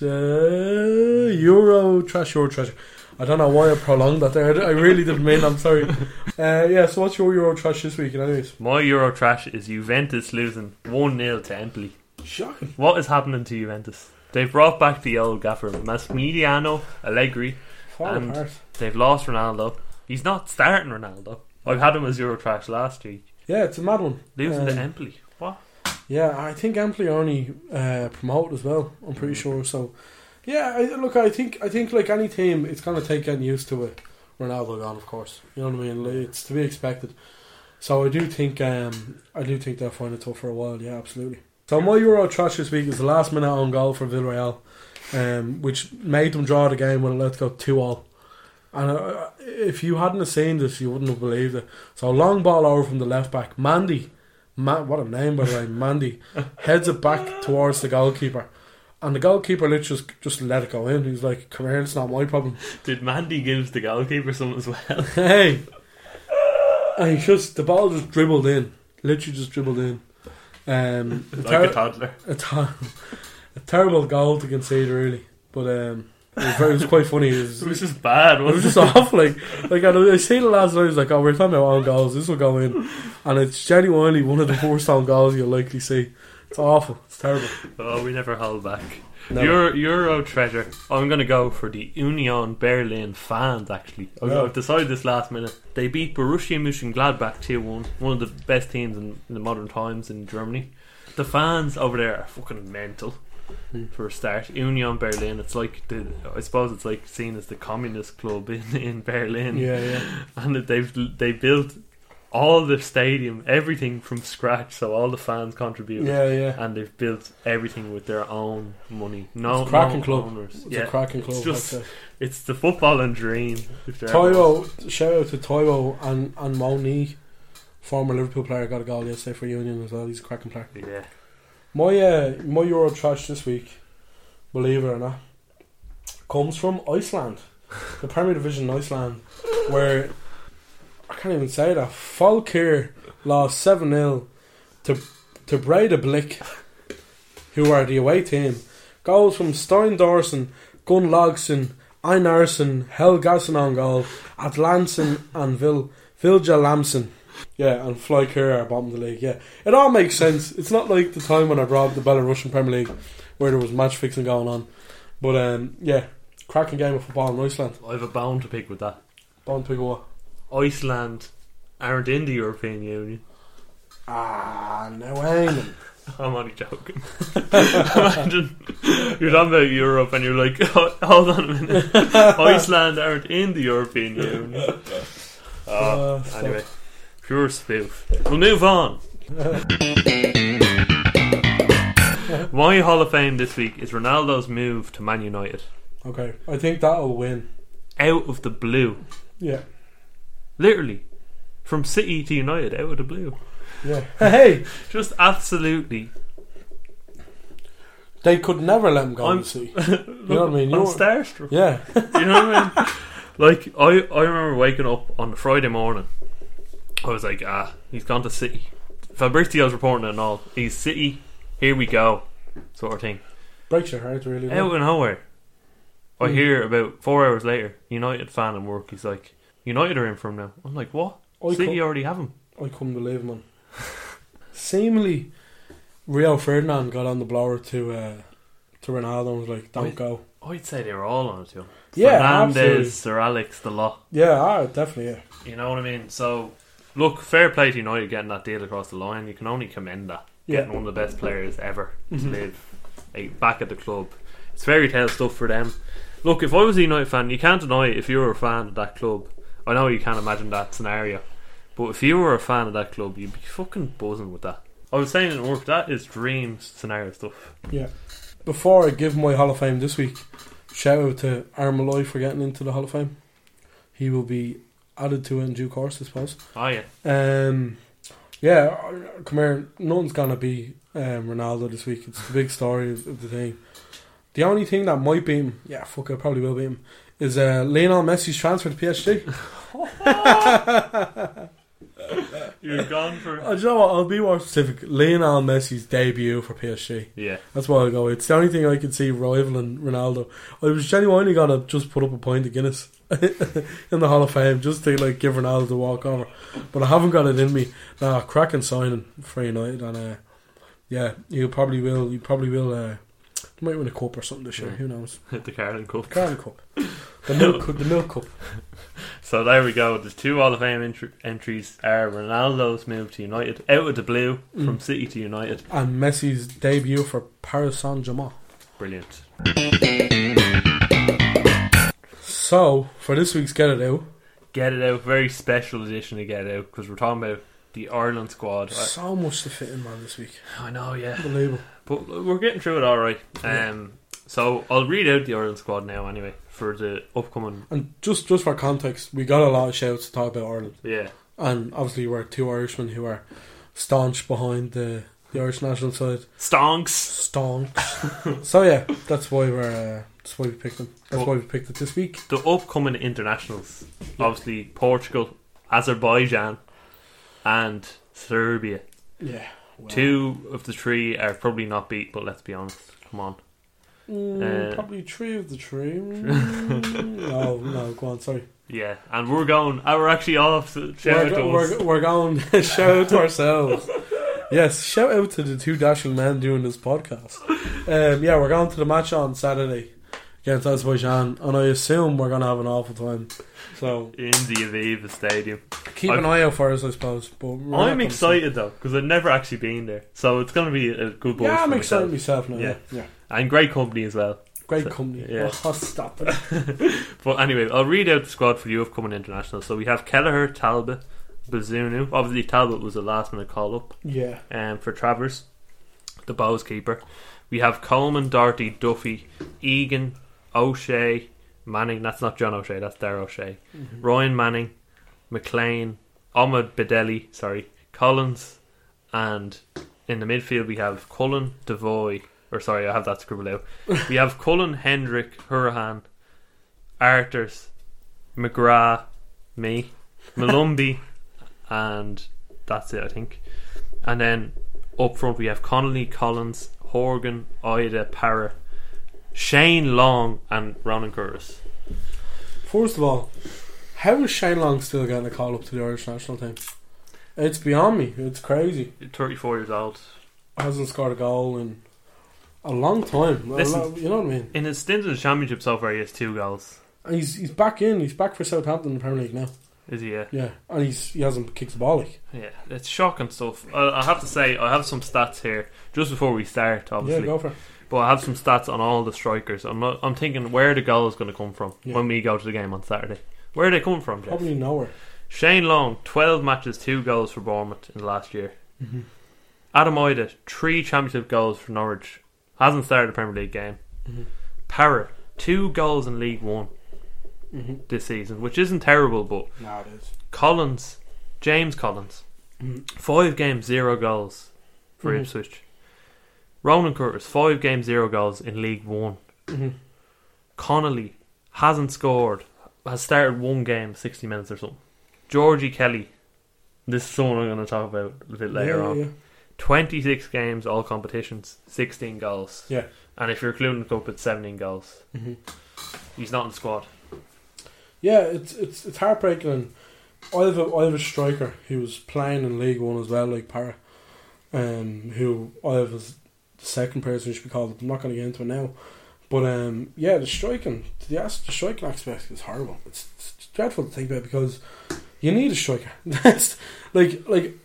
[SPEAKER 1] uh, Euro Trash Euro Trash. I don't know why I prolonged that there. I really didn't mean. I'm sorry. Uh, yeah. So, what's your Euro Trash this week? Anyways,
[SPEAKER 12] My Euro trash is Juventus losing 1 0 to Empoli.
[SPEAKER 1] shocking.
[SPEAKER 12] What is happening to Juventus? They've brought back the old gaffer, Massimiliano Allegri.
[SPEAKER 1] Fall
[SPEAKER 12] And-
[SPEAKER 1] apart.
[SPEAKER 12] They've lost Ronaldo. He's not starting Ronaldo. I've had him as Euro trash last week.
[SPEAKER 1] Yeah, it's a mad one.
[SPEAKER 12] Losing to
[SPEAKER 1] Um,
[SPEAKER 12] Empoli.
[SPEAKER 1] Yeah, I think only uh, promoted as well. I'm pretty sure. So, yeah, I, look, I think I think like any team, it's gonna take getting used to it. Ronaldo gone, of course. You know what I mean? It's to be expected. So I do think um, I do think they'll find it tough for a while. Yeah, absolutely. So my Euro trash this week is the last minute on goal for Villarreal, um, which made them draw the game when it let go two all. And uh, if you hadn't have seen this, you wouldn't have believed it. So long ball over from the left back, Mandi. Ma- what a name by the way, Mandi heads it back towards the goalkeeper, and the goalkeeper literally just just let it go in. He's like, "Come here, it's not my problem."
[SPEAKER 12] Did Mandi gives the goalkeeper some as well?
[SPEAKER 1] hey, and he just the ball just dribbled in, literally just dribbled in. Um,
[SPEAKER 12] like
[SPEAKER 1] ter-
[SPEAKER 12] a toddler.
[SPEAKER 1] a, ter- a terrible goal to concede, really. But um, it, was very, it was quite funny. It was,
[SPEAKER 12] It was just bad,
[SPEAKER 1] it was just awful. Like, like I, I see the lads, and I was like, "Oh, we're talking about own goals. This will go in," and it's genuinely one of the worst own goals you'll likely see. It's awful. It's terrible.
[SPEAKER 12] Oh, we never hold back.
[SPEAKER 1] Never.
[SPEAKER 12] Euro, Euro treasure. I'm going to go for the Union Berlin fans, actually. I've,
[SPEAKER 1] Yeah.
[SPEAKER 12] Decided this last minute. They beat Borussia Mönchengladbach 2 1, one of the best teams in, in the modern times in Germany. The fans over there are fucking mental.
[SPEAKER 1] Hmm.
[SPEAKER 12] For a start, Union Berlin. It's like the, I suppose it's like seen as the communist club in, in Berlin.
[SPEAKER 1] Yeah, yeah.
[SPEAKER 12] and that they've they built all the stadium, everything from scratch. So all the fans contribute.
[SPEAKER 1] Yeah, yeah.
[SPEAKER 12] And they've built everything with their own money. No,
[SPEAKER 1] It's a cracking
[SPEAKER 12] no
[SPEAKER 1] club.
[SPEAKER 12] owners.
[SPEAKER 1] It's
[SPEAKER 12] yeah,
[SPEAKER 1] a cracking club.
[SPEAKER 12] It's just it's the dream. There ever was.
[SPEAKER 1] Taiwo, shout out to Taiwo and and Moni, former Liverpool player, got a goal yesterday for Union as well. He's a cracking player.
[SPEAKER 12] Yeah,
[SPEAKER 1] My uh, my Euro trash this week, believe it or not, comes from Iceland, the Premier Division in Iceland, where I can't even say that Fylkir lost seven 0 to to Breidablik, who are the away team. Goals from Steindórsson, Gunn Logson, Einarsson, Helgason on goal, Atlansen and Vil Vilhjálmsson. Yeah, and Fly are bottom of the league. Yeah, it all makes sense. It's not like the time when I brought the Belarusian Premier League, where there was match fixing going on. But um, yeah, cracking game of football in Iceland.
[SPEAKER 12] I have a bone to pick with that.
[SPEAKER 1] Don't pick what?
[SPEAKER 12] Iceland aren't in the European Union.
[SPEAKER 1] Ah, no way.
[SPEAKER 12] I'm only joking. Imagine you're talking about Europe and you're like, "Oh, hold on a minute, Iceland aren't in the European Union. Oh,
[SPEAKER 1] Uh, stop.
[SPEAKER 12] anyway, pure spoof. We'll move on. My Hall of Fame this week is Ronaldo's move to Man United.
[SPEAKER 1] Okay, I think that'll win.
[SPEAKER 12] Out of the blue.
[SPEAKER 1] Yeah,
[SPEAKER 12] Literally. From City to United, out of the blue.
[SPEAKER 1] yeah. Hey,
[SPEAKER 12] Just absolutely.
[SPEAKER 1] they could never let him go
[SPEAKER 12] I'm-
[SPEAKER 1] to sea. You know what I mean? You
[SPEAKER 12] I'm starstruck.
[SPEAKER 1] Yeah,
[SPEAKER 12] you know what I mean? Like I, I remember waking up on Friday morning. I was like, ah, he's gone to City. Fabrizio's reporting it and all. He's City. Here we go, sort of thing.
[SPEAKER 1] breaks your heart really.
[SPEAKER 12] Out of nowhere, I
[SPEAKER 1] Hmm.
[SPEAKER 12] hear about four hours later, United fan in work. He's like, United are in for him now. I'm like, what?
[SPEAKER 1] I
[SPEAKER 12] City
[SPEAKER 1] co-
[SPEAKER 12] already have him.
[SPEAKER 1] I couldn't believe man. Seemingly, Rio Ferdinand got on the blower to uh, to Ronaldo and was like, "Don't
[SPEAKER 12] Wait.
[SPEAKER 1] go."
[SPEAKER 12] I'd say they were all on it too.
[SPEAKER 1] Yeah,
[SPEAKER 12] Fernandes,
[SPEAKER 1] absolutely.
[SPEAKER 12] Sir Alex, the lot.
[SPEAKER 1] Yeah, ah, definitely. Yeah,
[SPEAKER 12] You know what I mean? So, look, fair play to United getting that deal across the line. You can only commend that.
[SPEAKER 1] Yeah.
[SPEAKER 12] Getting one of the best players ever to
[SPEAKER 1] Mhm.
[SPEAKER 12] live eh, back at the club. It's fairy tale stuff for them. Look, if I was a United fan, you can't deny it if you were a fan of that club. I know you can't imagine that scenario, but if you were a fan of that club, you'd be fucking buzzing with that. I was saying in work, that is dream scenario stuff.
[SPEAKER 1] yeah. Before I give my Hall of Fame this week, shout out to Armalloy for getting into the Hall of Fame. He will be added to it in due course, I suppose.
[SPEAKER 12] Oh, yeah.
[SPEAKER 1] Um, yeah, come here. Nothing's gonna be um, Ronaldo this week. It's the big story of, of the thing. The only thing that might be him, yeah, fuck, it probably will be him, is uh, Lionel Messi's transfer to PSG.
[SPEAKER 12] You're gone for.
[SPEAKER 1] Uh, do you know what? I'll be more specific. Lionel Messi's debut for PSG.
[SPEAKER 12] Yeah.
[SPEAKER 1] That's why I go. It's the only thing I could see rivaling Ronaldo. I was genuinely gonna just put up a point of Guinness in the Hall of Fame just to like give Ronaldo the walk over, but I haven't got it in me. Nah, cracking signing for United, and uh, yeah, you probably will. You probably will. Uh, you might win a cup or something this year. Who knows?
[SPEAKER 12] the Carling Cup.
[SPEAKER 1] Carling Cup, the milk, cup, the milk cup.
[SPEAKER 12] So there we go. The two Hall of Fame entr- entries are Ronaldo's move to United out of the blue from
[SPEAKER 1] Mm.
[SPEAKER 12] City to United.
[SPEAKER 1] and Messi's debut for Paris Saint Germain.
[SPEAKER 12] Brilliant.
[SPEAKER 1] So for this week's Get It Out,
[SPEAKER 12] Get it out. Very special edition to get it out because we're talking about the Ireland squad.
[SPEAKER 1] So much to fit in, man, this week.
[SPEAKER 12] I know, yeah,
[SPEAKER 1] Unbelievable.
[SPEAKER 12] but we're getting through it all right. Um, so I'll read out the Ireland squad now anyway for the upcoming.
[SPEAKER 1] And just just for context, we got a lot of shouts to talk about Ireland.
[SPEAKER 12] Yeah,
[SPEAKER 1] And obviously, we're two Irishmen who are staunch behind the, the Irish national side.
[SPEAKER 12] stonks.
[SPEAKER 1] Staunch. so, yeah, that's why we're. Uh, that's why we picked them. That's
[SPEAKER 12] Well-
[SPEAKER 1] why we picked it this week.
[SPEAKER 12] The upcoming internationals, obviously Portugal, Azerbaijan, and Serbia.
[SPEAKER 1] Yeah.
[SPEAKER 12] Two of the three are probably not beat, but let's be honest. Come on.
[SPEAKER 1] Mm,
[SPEAKER 12] Uh,
[SPEAKER 1] probably three of the three. Mm, no, no, go on, sorry.
[SPEAKER 12] Yeah, and we're going. Uh, we're actually off. Shout
[SPEAKER 1] We're,
[SPEAKER 12] out to
[SPEAKER 1] go-
[SPEAKER 12] us.
[SPEAKER 1] we're, we're going shout out to ourselves. Yes, shout out to the two dashing men doing this podcast. Um, yeah, we're going to the match on Saturday against Azerbaijan, and I assume we're going to have an awful time. So
[SPEAKER 12] in the Aviva Stadium.
[SPEAKER 1] keep an eye out for us, I suppose. But
[SPEAKER 12] I'm excited though because I've never actually been there, so it's going to be a good
[SPEAKER 1] Yeah, I'm excited
[SPEAKER 12] myself.
[SPEAKER 1] now. Yeah,
[SPEAKER 12] Yeah. and great company as well.
[SPEAKER 1] great
[SPEAKER 12] So-
[SPEAKER 1] company.
[SPEAKER 12] yeah.
[SPEAKER 1] Oh, stop it.
[SPEAKER 12] But anyway, I'll read out the squad for the upcoming international. So we have Kelleher, Talbot, Bazunu. Obviously, Talbot was the last minute call up
[SPEAKER 1] Yeah,
[SPEAKER 12] um, for Travers, the Bohs keeper. We have Coleman, Doherty, Duffy, Egan, O'Shea, Manning. That's not John O'Shea. That's Dar O'Shea. Mm-hmm. Ryan Manning, McClean, Ahmed Bedeli. Sorry, Collins, and in the midfield we have Cullen, Devoy. Or sorry, I have that scribbled out. we have Cullen, Hendrick, Hourihane, Arthurs, McGrath, me, Molumby, and that's it, I think. And then up front we have Connolly, Collins, Horgan, Idah, Parra, Shane Long, and Ronan Curtis.
[SPEAKER 1] First of all, how is Shane Long still getting a call up to the Irish national team? It's beyond me. It's crazy.
[SPEAKER 12] 34 years old.
[SPEAKER 1] Hasn't scored a goal in a long time. A
[SPEAKER 12] Listen.
[SPEAKER 1] you know what I mean?
[SPEAKER 12] In his stint in the championship so far, he has two goals.
[SPEAKER 1] And he's he's back in. He's back for Southampton in the Premier League now.
[SPEAKER 12] Is he? Yeah.
[SPEAKER 1] Yeah, and he's he hasn't kicked the ball. Like.
[SPEAKER 12] Yeah, it's shocking stuff. I, I have to say, I have some stats here just before we start, Obviously,
[SPEAKER 1] Yeah,
[SPEAKER 12] obviously.
[SPEAKER 1] go for it.
[SPEAKER 12] But I have some stats on all the strikers. I'm not, I'm thinking where the goal is going to come from
[SPEAKER 1] Yeah.
[SPEAKER 12] when we go to the game on Saturday. Where are they coming from, Jeff?
[SPEAKER 1] Probably nowhere.
[SPEAKER 12] Shane Long, 12 matches, 2 goals for Bournemouth in the last year.
[SPEAKER 1] Mm-hmm.
[SPEAKER 12] Adam Idah, 3 championship goals for Norwich. Hasn't started a Premier League game.
[SPEAKER 1] Mhm.
[SPEAKER 12] Parrott, 2 goals in League 1
[SPEAKER 1] Mhm.
[SPEAKER 12] this season, which isn't terrible, but
[SPEAKER 1] Nah, it is.
[SPEAKER 12] Collins, James Collins,
[SPEAKER 1] Mhm.
[SPEAKER 12] 5 games, 0 goals for
[SPEAKER 1] Mhm.
[SPEAKER 12] Ipswich. Ronan Curtis, 5 games, 0 goals in League 1.
[SPEAKER 1] Mhm.
[SPEAKER 12] Connolly hasn't scored, has started one game, 60 minutes or something. Georgie Kelly, this is someone I'm going to talk about a bit later
[SPEAKER 1] yeah,
[SPEAKER 12] on.
[SPEAKER 1] Yeah,
[SPEAKER 12] 26 games, all competitions, 16 goals.
[SPEAKER 1] yeah.
[SPEAKER 12] And if you're including the cup, it's 17 goals.
[SPEAKER 1] Mhm.
[SPEAKER 12] He's not in the squad.
[SPEAKER 1] Yeah, it's it's it's heartbreaking. And I have a I have a striker who was playing in League One as well, like Para, um, who I have as the second person should be called. I'm not going to get into it now, but um, yeah, the striking, the the striking aspect is horrible. It's, it's dreadful to think about because you need a striker. That's like like.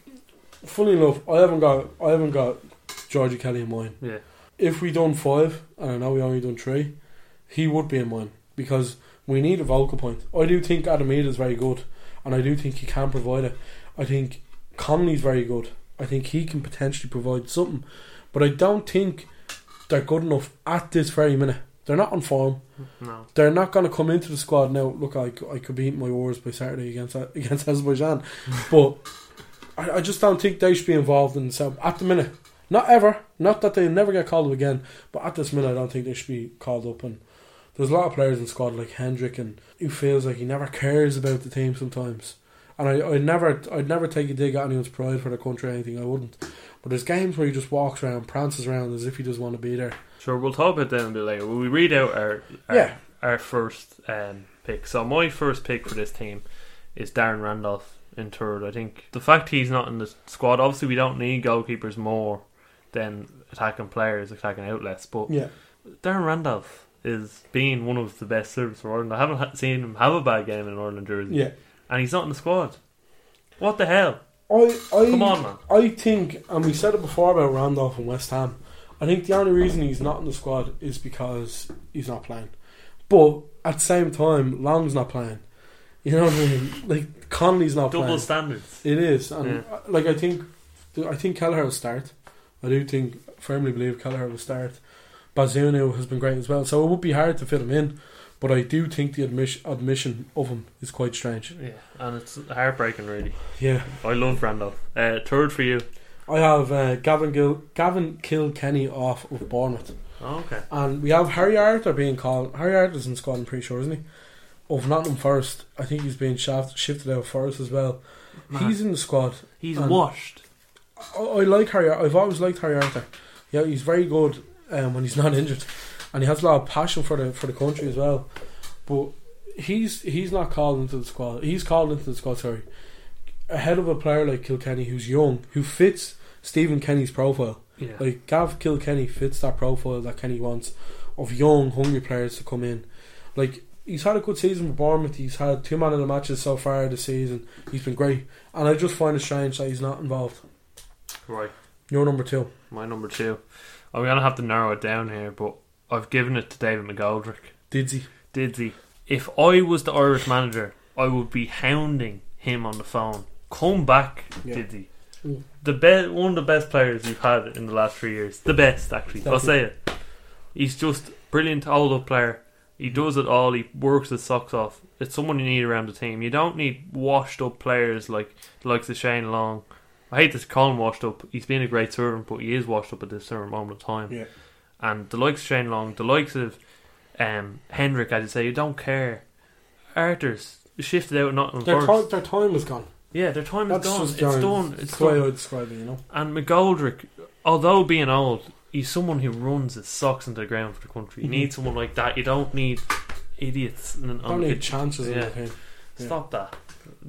[SPEAKER 1] Funny enough, I haven't got I haven't got Georgie Kelly in mind.
[SPEAKER 12] Yeah.
[SPEAKER 1] If we done five, and I know we only done three, he would be in mine because we need a vocal point. I do think Adam Idah is very good, and I do think he can provide it. I think Conley's very good. I think he can potentially provide something, but I don't think they're good enough at this very minute. They're not on form.
[SPEAKER 12] No.
[SPEAKER 1] They're not going to come into the squad now. Look, I, I could be eating my words by Saturday against against Azerbaijan, but I, I just don't think they should be involved in the at the minute. Not ever. Not that they never get called up again, but at this minute, I don't think they should be called up. And there's a lot of players in the squad like Hendrick, and who feels like he never cares about the team sometimes. And I, I'd never, I'd never take a dig at anyone's pride for their country or anything. I wouldn't. But there's games where he just walks around, prances around as if he doesn't want to be there.
[SPEAKER 12] Sure, we'll talk about that a bit later. Will we read out our our,
[SPEAKER 1] Yeah.
[SPEAKER 12] our first um, pick? So my first pick for this team is Darren Randolph in third. I think the fact he's not in the squad. Obviously, we don't need goalkeepers more than attacking players, attacking outlets. But
[SPEAKER 1] Yeah.
[SPEAKER 12] Darren Randolph is being one of the best servers for Ireland. I haven't ha- seen him have a bad game in an Ireland jersey.
[SPEAKER 1] Yeah.
[SPEAKER 12] and he's not in the squad. What the hell?
[SPEAKER 1] I, I,
[SPEAKER 12] Come on, man.
[SPEAKER 1] I think, and we said it before about Randolph and West Ham. I think the only reason he's not in the squad is because he's not playing. But at the same time, Long's not playing. You know what I mean? Like Conley's not playing.
[SPEAKER 12] Double
[SPEAKER 1] playing.
[SPEAKER 12] standards.
[SPEAKER 1] It is, and
[SPEAKER 12] Yeah.
[SPEAKER 1] like I think, I think Kelleher will start. I do think, firmly believe Kelleher will start. Bazunu has been great as well, so it would be hard to fit him in. But I do think the admission admission of him is quite strange.
[SPEAKER 12] Yeah, and it's heartbreaking, really.
[SPEAKER 1] Yeah,
[SPEAKER 12] I love Randall. Uh, third for you.
[SPEAKER 1] I have uh, Gavin Gil- Gavin Kilkenny off of Bournemouth,
[SPEAKER 12] Oh, okay.
[SPEAKER 1] and we have Harry Arthur being called. Harry Arthur's in squad, I'm pretty sure, isn't he? Of Nottingham Forest, I think he's being shaft- shifted out of Forest as well.
[SPEAKER 12] Man.
[SPEAKER 1] He's in the squad.
[SPEAKER 12] He's washed.
[SPEAKER 1] I, I like Harry. Arthur I've always liked Harry Arthur. Yeah, he's very good um, when he's not injured, and he has a lot of passion for the for the country as well. But he's he's not called into the squad. He's called into the squad. Sorry, ahead of a player like Kilkenny, who's young, who fits Stephen Kenny's profile.
[SPEAKER 12] Yeah.
[SPEAKER 1] Like Gav Kilkenny fits that profile that Kenny wants of young, hungry players to come in. Like he's had a good season with Bournemouth. He's had two man of the matches so far this season. He's been great, and I just find it strange that he's not involved.
[SPEAKER 12] Right.
[SPEAKER 1] You're number two.
[SPEAKER 12] My number two. I'm gonna have to narrow it down here, but I've given it to David McGoldrick.
[SPEAKER 1] Did he?
[SPEAKER 12] Did he? If I was the Irish manager, I would be hounding him on the phone. Come back,
[SPEAKER 1] Yeah.
[SPEAKER 12] did he?
[SPEAKER 1] Mm.
[SPEAKER 12] The be- one of the best players you've had in the last three years. The best, actually. I'll say it. He's just brilliant, hold up player. He does it all. He works his socks off. It's someone you need around the team. You don't need washed up players like the likes of Shane Long. I hate this call him washed up. He's been a great servant, but he is washed up at this certain moment of time.
[SPEAKER 1] Yeah.
[SPEAKER 12] And the likes of Shane Long, the likes of um, Hendrick, as you say, you don't care. Arthur's shifted out not
[SPEAKER 1] Their, their time was gone.
[SPEAKER 12] Yeah, their time
[SPEAKER 1] That's
[SPEAKER 12] is gone. It's
[SPEAKER 1] gone.
[SPEAKER 12] done. It's
[SPEAKER 1] That's the way
[SPEAKER 12] done.
[SPEAKER 1] I would describe it, you know.
[SPEAKER 12] And McGoldrick, although being old, he's someone who runs his socks into the ground for the country. You
[SPEAKER 1] Mhm.
[SPEAKER 12] need someone like that. You don't need idiots. On
[SPEAKER 1] Don't need
[SPEAKER 12] pitch.
[SPEAKER 1] chances in
[SPEAKER 12] Yeah.
[SPEAKER 1] the. Yeah.
[SPEAKER 12] Stop that.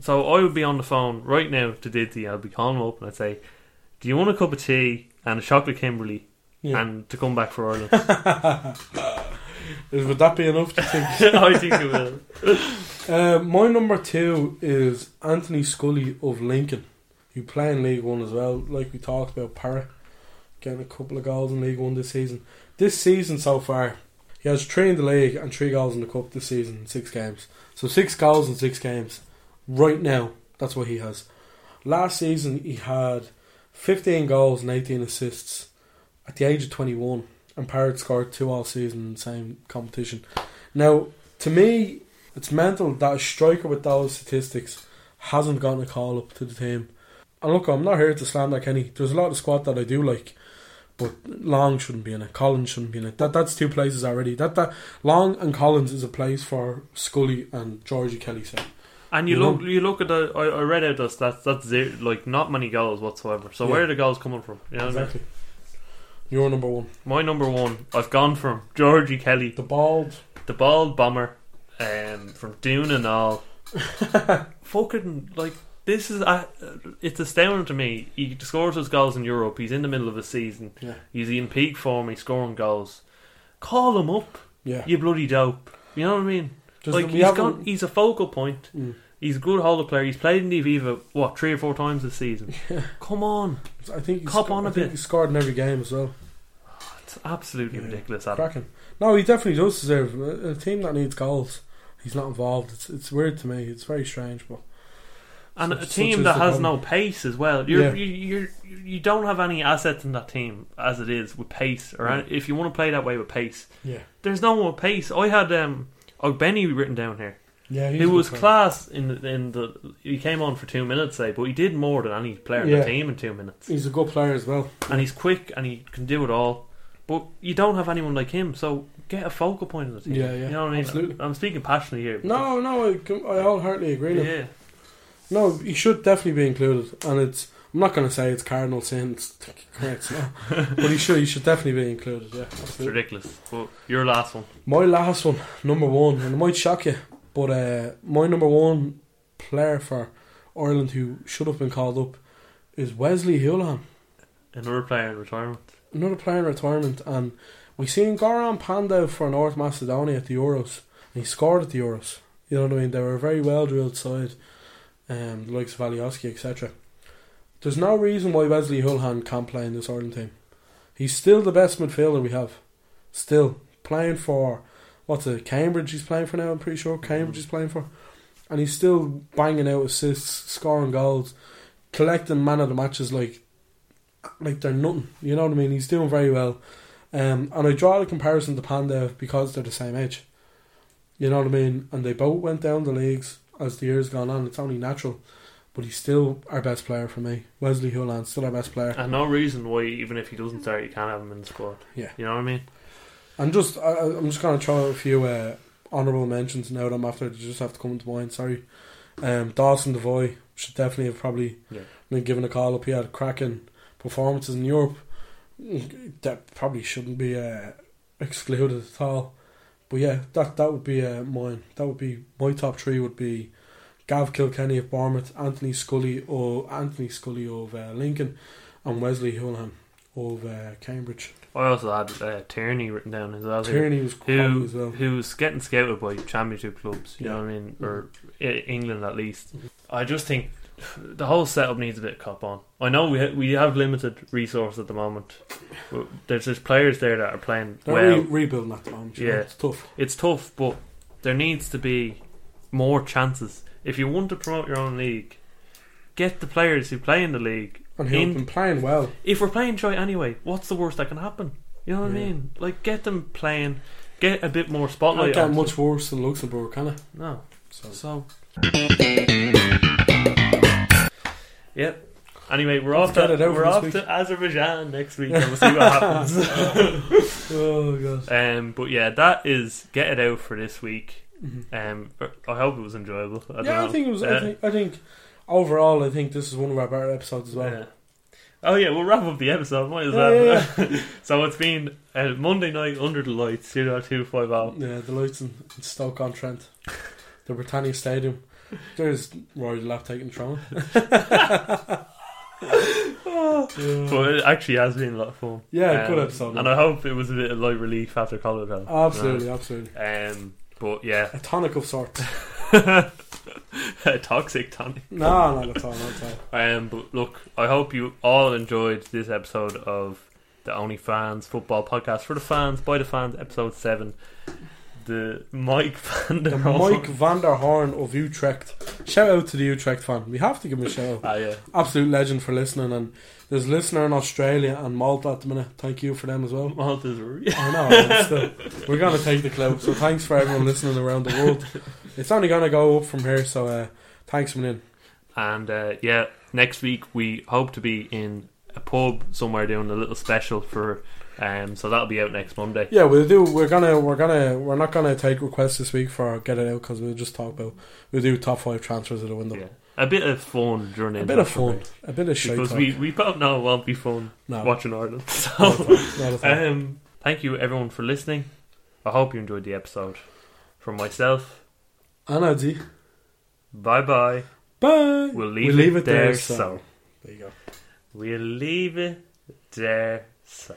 [SPEAKER 12] So I would be on the phone right now to Diddy. I'd be calling him up and I'd say, "Do you want a cup of tea and a chocolate Kimberley,
[SPEAKER 1] Yeah.
[SPEAKER 12] and to come back for Ireland?"
[SPEAKER 1] Is- Would that be enough to think?
[SPEAKER 12] I think it will.
[SPEAKER 1] Uh, my number two is Anthony Scully of Lincoln, who play in League One as well. Like we talked about, Para getting a couple of goals in League One this season. This season so far, he has three in the league and three goals in the cup this season six games. So six goals in six games. Right now, that's what he has. Last season, he had 15 goals and 18 assists at the age of 21, and Parrott scored two all season in the same competition. Now, to me, it's mental that a striker with those statistics hasn't gotten a call up to the team. And look, I'm not here to slander Kenny. There's a lot of squad that I do like, but Long shouldn't be in it. Collins shouldn't be in it. That that's two places already. That that Long and Collins is a place for Scully and Georgie Kelly. Say.
[SPEAKER 12] And you
[SPEAKER 1] You
[SPEAKER 12] look,
[SPEAKER 1] know?
[SPEAKER 12] you look at the. I, I read out those stats. That's zero, like not many goals whatsoever. So
[SPEAKER 1] Yeah.
[SPEAKER 12] where are the goals coming from? You know what I mean?
[SPEAKER 1] You're number one.
[SPEAKER 12] My number one, I've gone from Georgie Kelly,
[SPEAKER 1] The bald.
[SPEAKER 12] the bald bomber, um, from Dune and all. Fucking like this is uh, it's astounding to me. He scores his goals in Europe. He's in the middle of a season.
[SPEAKER 1] Yeah.
[SPEAKER 12] He's in peak form. He's scoring goals. Call him up,
[SPEAKER 1] Yeah.
[SPEAKER 12] you bloody dope. You know what I mean?
[SPEAKER 1] Just
[SPEAKER 12] like
[SPEAKER 1] we
[SPEAKER 12] he's
[SPEAKER 1] haven't-
[SPEAKER 12] got, he's a focal point. He's a good holder player. He's played in the Aviva what three or four times this season. Yeah. Come on,
[SPEAKER 1] I think he's
[SPEAKER 12] Cop
[SPEAKER 1] sco-
[SPEAKER 12] on a
[SPEAKER 1] I think
[SPEAKER 12] bit.
[SPEAKER 1] He scored in every game as well.
[SPEAKER 12] it's absolutely
[SPEAKER 1] Yeah.
[SPEAKER 12] ridiculous. Adam.
[SPEAKER 1] Cracking. No, he definitely does deserve a, a team that needs goals. He's not involved. It's it's weird to me. It's very strange, but
[SPEAKER 12] and
[SPEAKER 1] Such-
[SPEAKER 12] a team that has no pace as well. You're,
[SPEAKER 1] Yeah.
[SPEAKER 12] you you're, you don't have any assets in that team as it is with pace. Or any, if you want to play that way with pace,
[SPEAKER 1] yeah,
[SPEAKER 12] there's no more pace. I had um Benny written down here.
[SPEAKER 1] Yeah,
[SPEAKER 12] He was
[SPEAKER 1] player.
[SPEAKER 12] class in the, in the. He came on for two minutes, say, but he did more than any player in
[SPEAKER 1] Yeah.
[SPEAKER 12] the team in two minutes.
[SPEAKER 1] He's a good player as well.
[SPEAKER 12] and he's quick and he can do it all. But you don't have anyone like him, so get a focal point in the team.
[SPEAKER 1] Yeah, yeah,
[SPEAKER 12] You know what I mean?
[SPEAKER 1] absolutely.
[SPEAKER 12] I'm speaking passionately here.
[SPEAKER 1] No, no, I, I wholeheartedly agree.
[SPEAKER 12] Yeah.
[SPEAKER 1] No, he should definitely be included, and it's. I'm not going to say it's cardinal sin. It's, it's not, but he should. He should definitely be included. Yeah,
[SPEAKER 12] It's ridiculous. But your last one.
[SPEAKER 1] My last one, number one, and it might shock you, but uh, my number one player for Ireland who should have been called up is Wesley Hoolahan.
[SPEAKER 12] Another player in retirement.
[SPEAKER 1] another player in retirement, and we seen Goran Pandev for North Macedonia at the Euros, and he scored at the Euros. You know what I mean? They were a very well drilled side, um, the likes of Alioski, etc. There's no reason why Wesley Hoolahan can't play in this Ireland team. He's still the best midfielder we have. Still playing for what's it? Cambridge. He's playing for now. I'm pretty sure Cambridge is playing for, and he's still banging out assists, scoring goals, collecting man of the matches like like they're nothing. You know what I mean? He's doing very well. Um, and I draw the comparison to Pandev because they're the same age. You know what I mean? And they both went down the leagues as the years gone on. It's only natural. But he's still our best player for me. Wesley Hoolahan, still our best player.
[SPEAKER 12] And no reason why, even if he doesn't start, you can't have him in the squad.
[SPEAKER 1] Yeah.
[SPEAKER 12] You know what I mean?
[SPEAKER 1] And just, I, I'm just going to throw out a few uh, honourable mentions now that I'm after. They just have to come to mind. Sorry. Um, Dawson Devoy should definitely have probably
[SPEAKER 12] Yeah.
[SPEAKER 1] been given a call up. He had cracking performances in Europe. That probably shouldn't be uh, excluded at all. But yeah, that that would be uh, mine. That would be my top three. Would be Gav Kilkenny of Bournemouth, Anthony Scully or Anthony Scully of uh, Lincoln, and Wesley Hoolahan of uh, Cambridge.
[SPEAKER 12] I also had uh, Tierney written down as well. here,
[SPEAKER 1] Tierney was
[SPEAKER 12] who
[SPEAKER 1] as well.
[SPEAKER 12] who's getting scouted by championship clubs. You know what I mean, or I- England at least. I just think the whole setup needs a bit of cop on. I know we ha- we have limited resource at the moment. But there's just players there that are playing
[SPEAKER 1] They're
[SPEAKER 12] well.
[SPEAKER 1] re- rebuilding at the moment. you know,
[SPEAKER 12] Yeah.
[SPEAKER 1] it's tough.
[SPEAKER 12] it's tough, but there needs to be more chances. If you want to promote your own league, get the players who play in the league.
[SPEAKER 1] And
[SPEAKER 12] in-
[SPEAKER 1] been playing well.
[SPEAKER 12] if we're playing Troy anyway, what's the worst that can happen? You know what I mean? Like get them playing, get a bit more
[SPEAKER 1] Not
[SPEAKER 12] spotlight. on
[SPEAKER 1] much worse than Luxembourg, can it?
[SPEAKER 12] No.
[SPEAKER 1] So.
[SPEAKER 12] So. Yep. Anyway, we're
[SPEAKER 1] Let's
[SPEAKER 12] off to we're off
[SPEAKER 1] week.
[SPEAKER 12] to Azerbaijan next week. and We'll see what happens.
[SPEAKER 1] oh god.
[SPEAKER 12] um, but yeah, that is get it out for this week.
[SPEAKER 1] Mhm.
[SPEAKER 12] Um, I hope it was enjoyable. I don't
[SPEAKER 1] yeah,
[SPEAKER 12] know.
[SPEAKER 1] I think it was.
[SPEAKER 12] Uh,
[SPEAKER 1] I, think, I think overall, I think this is one of our better episodes as well.
[SPEAKER 12] Yeah. Oh yeah, we'll wrap up the episode. Might as
[SPEAKER 1] Yeah,
[SPEAKER 12] well. so it's been uh, Monday night under the lights, you know zero two five zero.
[SPEAKER 1] Yeah, the lights in, in Stoke on Trent, the Britannia Stadium. There's Rory Lap taking throne.
[SPEAKER 12] But it actually has been a lot of fun.
[SPEAKER 1] Yeah, good episode,
[SPEAKER 12] And. I hope it was a bit of light relief after. Hell.
[SPEAKER 1] Absolutely, absolutely.
[SPEAKER 12] Um, but yeah,
[SPEAKER 1] A tonic of sorts.
[SPEAKER 12] a toxic tonic.
[SPEAKER 1] No, not at all, not at all.
[SPEAKER 12] Um, but look, I hope you all enjoyed this episode of the Only Fans Football Podcast for the fans by the fans, episode seven. The Mike Van der
[SPEAKER 1] The
[SPEAKER 12] Horn.
[SPEAKER 1] Mike van der Hoorn of Utrecht. Shout out to the Utrecht fan. We have to give him a shout out.
[SPEAKER 12] Ah, yeah.
[SPEAKER 1] Absolute legend for listening. And there's a listener in Australia and Malta at the minute. Thank you for them as well.
[SPEAKER 12] Malta's re-
[SPEAKER 1] I know. still, we're going to take the clout. So thanks for everyone listening around the world. It's only going to go up from here. So uh, thanks for in.
[SPEAKER 12] And uh, yeah, next week we hope to be in a pub somewhere doing a little special for. Um, so that'll be out next Monday.
[SPEAKER 1] Yeah, we'll do. We're gonna. We're gonna. We're not gonna take requests this week for get it out because we'll just talk about. We'll do top five transfers of the window.
[SPEAKER 12] Yeah. A bit of fun during
[SPEAKER 1] A bit of fun. A bit of shite
[SPEAKER 12] because we we both know it won't be fun
[SPEAKER 1] No.
[SPEAKER 12] watching Ireland. So
[SPEAKER 1] Not at. Not at
[SPEAKER 12] um, thank you everyone for listening. I hope you enjoyed the episode. From myself,
[SPEAKER 1] Anna D.
[SPEAKER 12] bye bye.
[SPEAKER 1] Bye.
[SPEAKER 12] We'll leave, it, there. So
[SPEAKER 1] There you go.
[SPEAKER 12] we'll leave it there. So.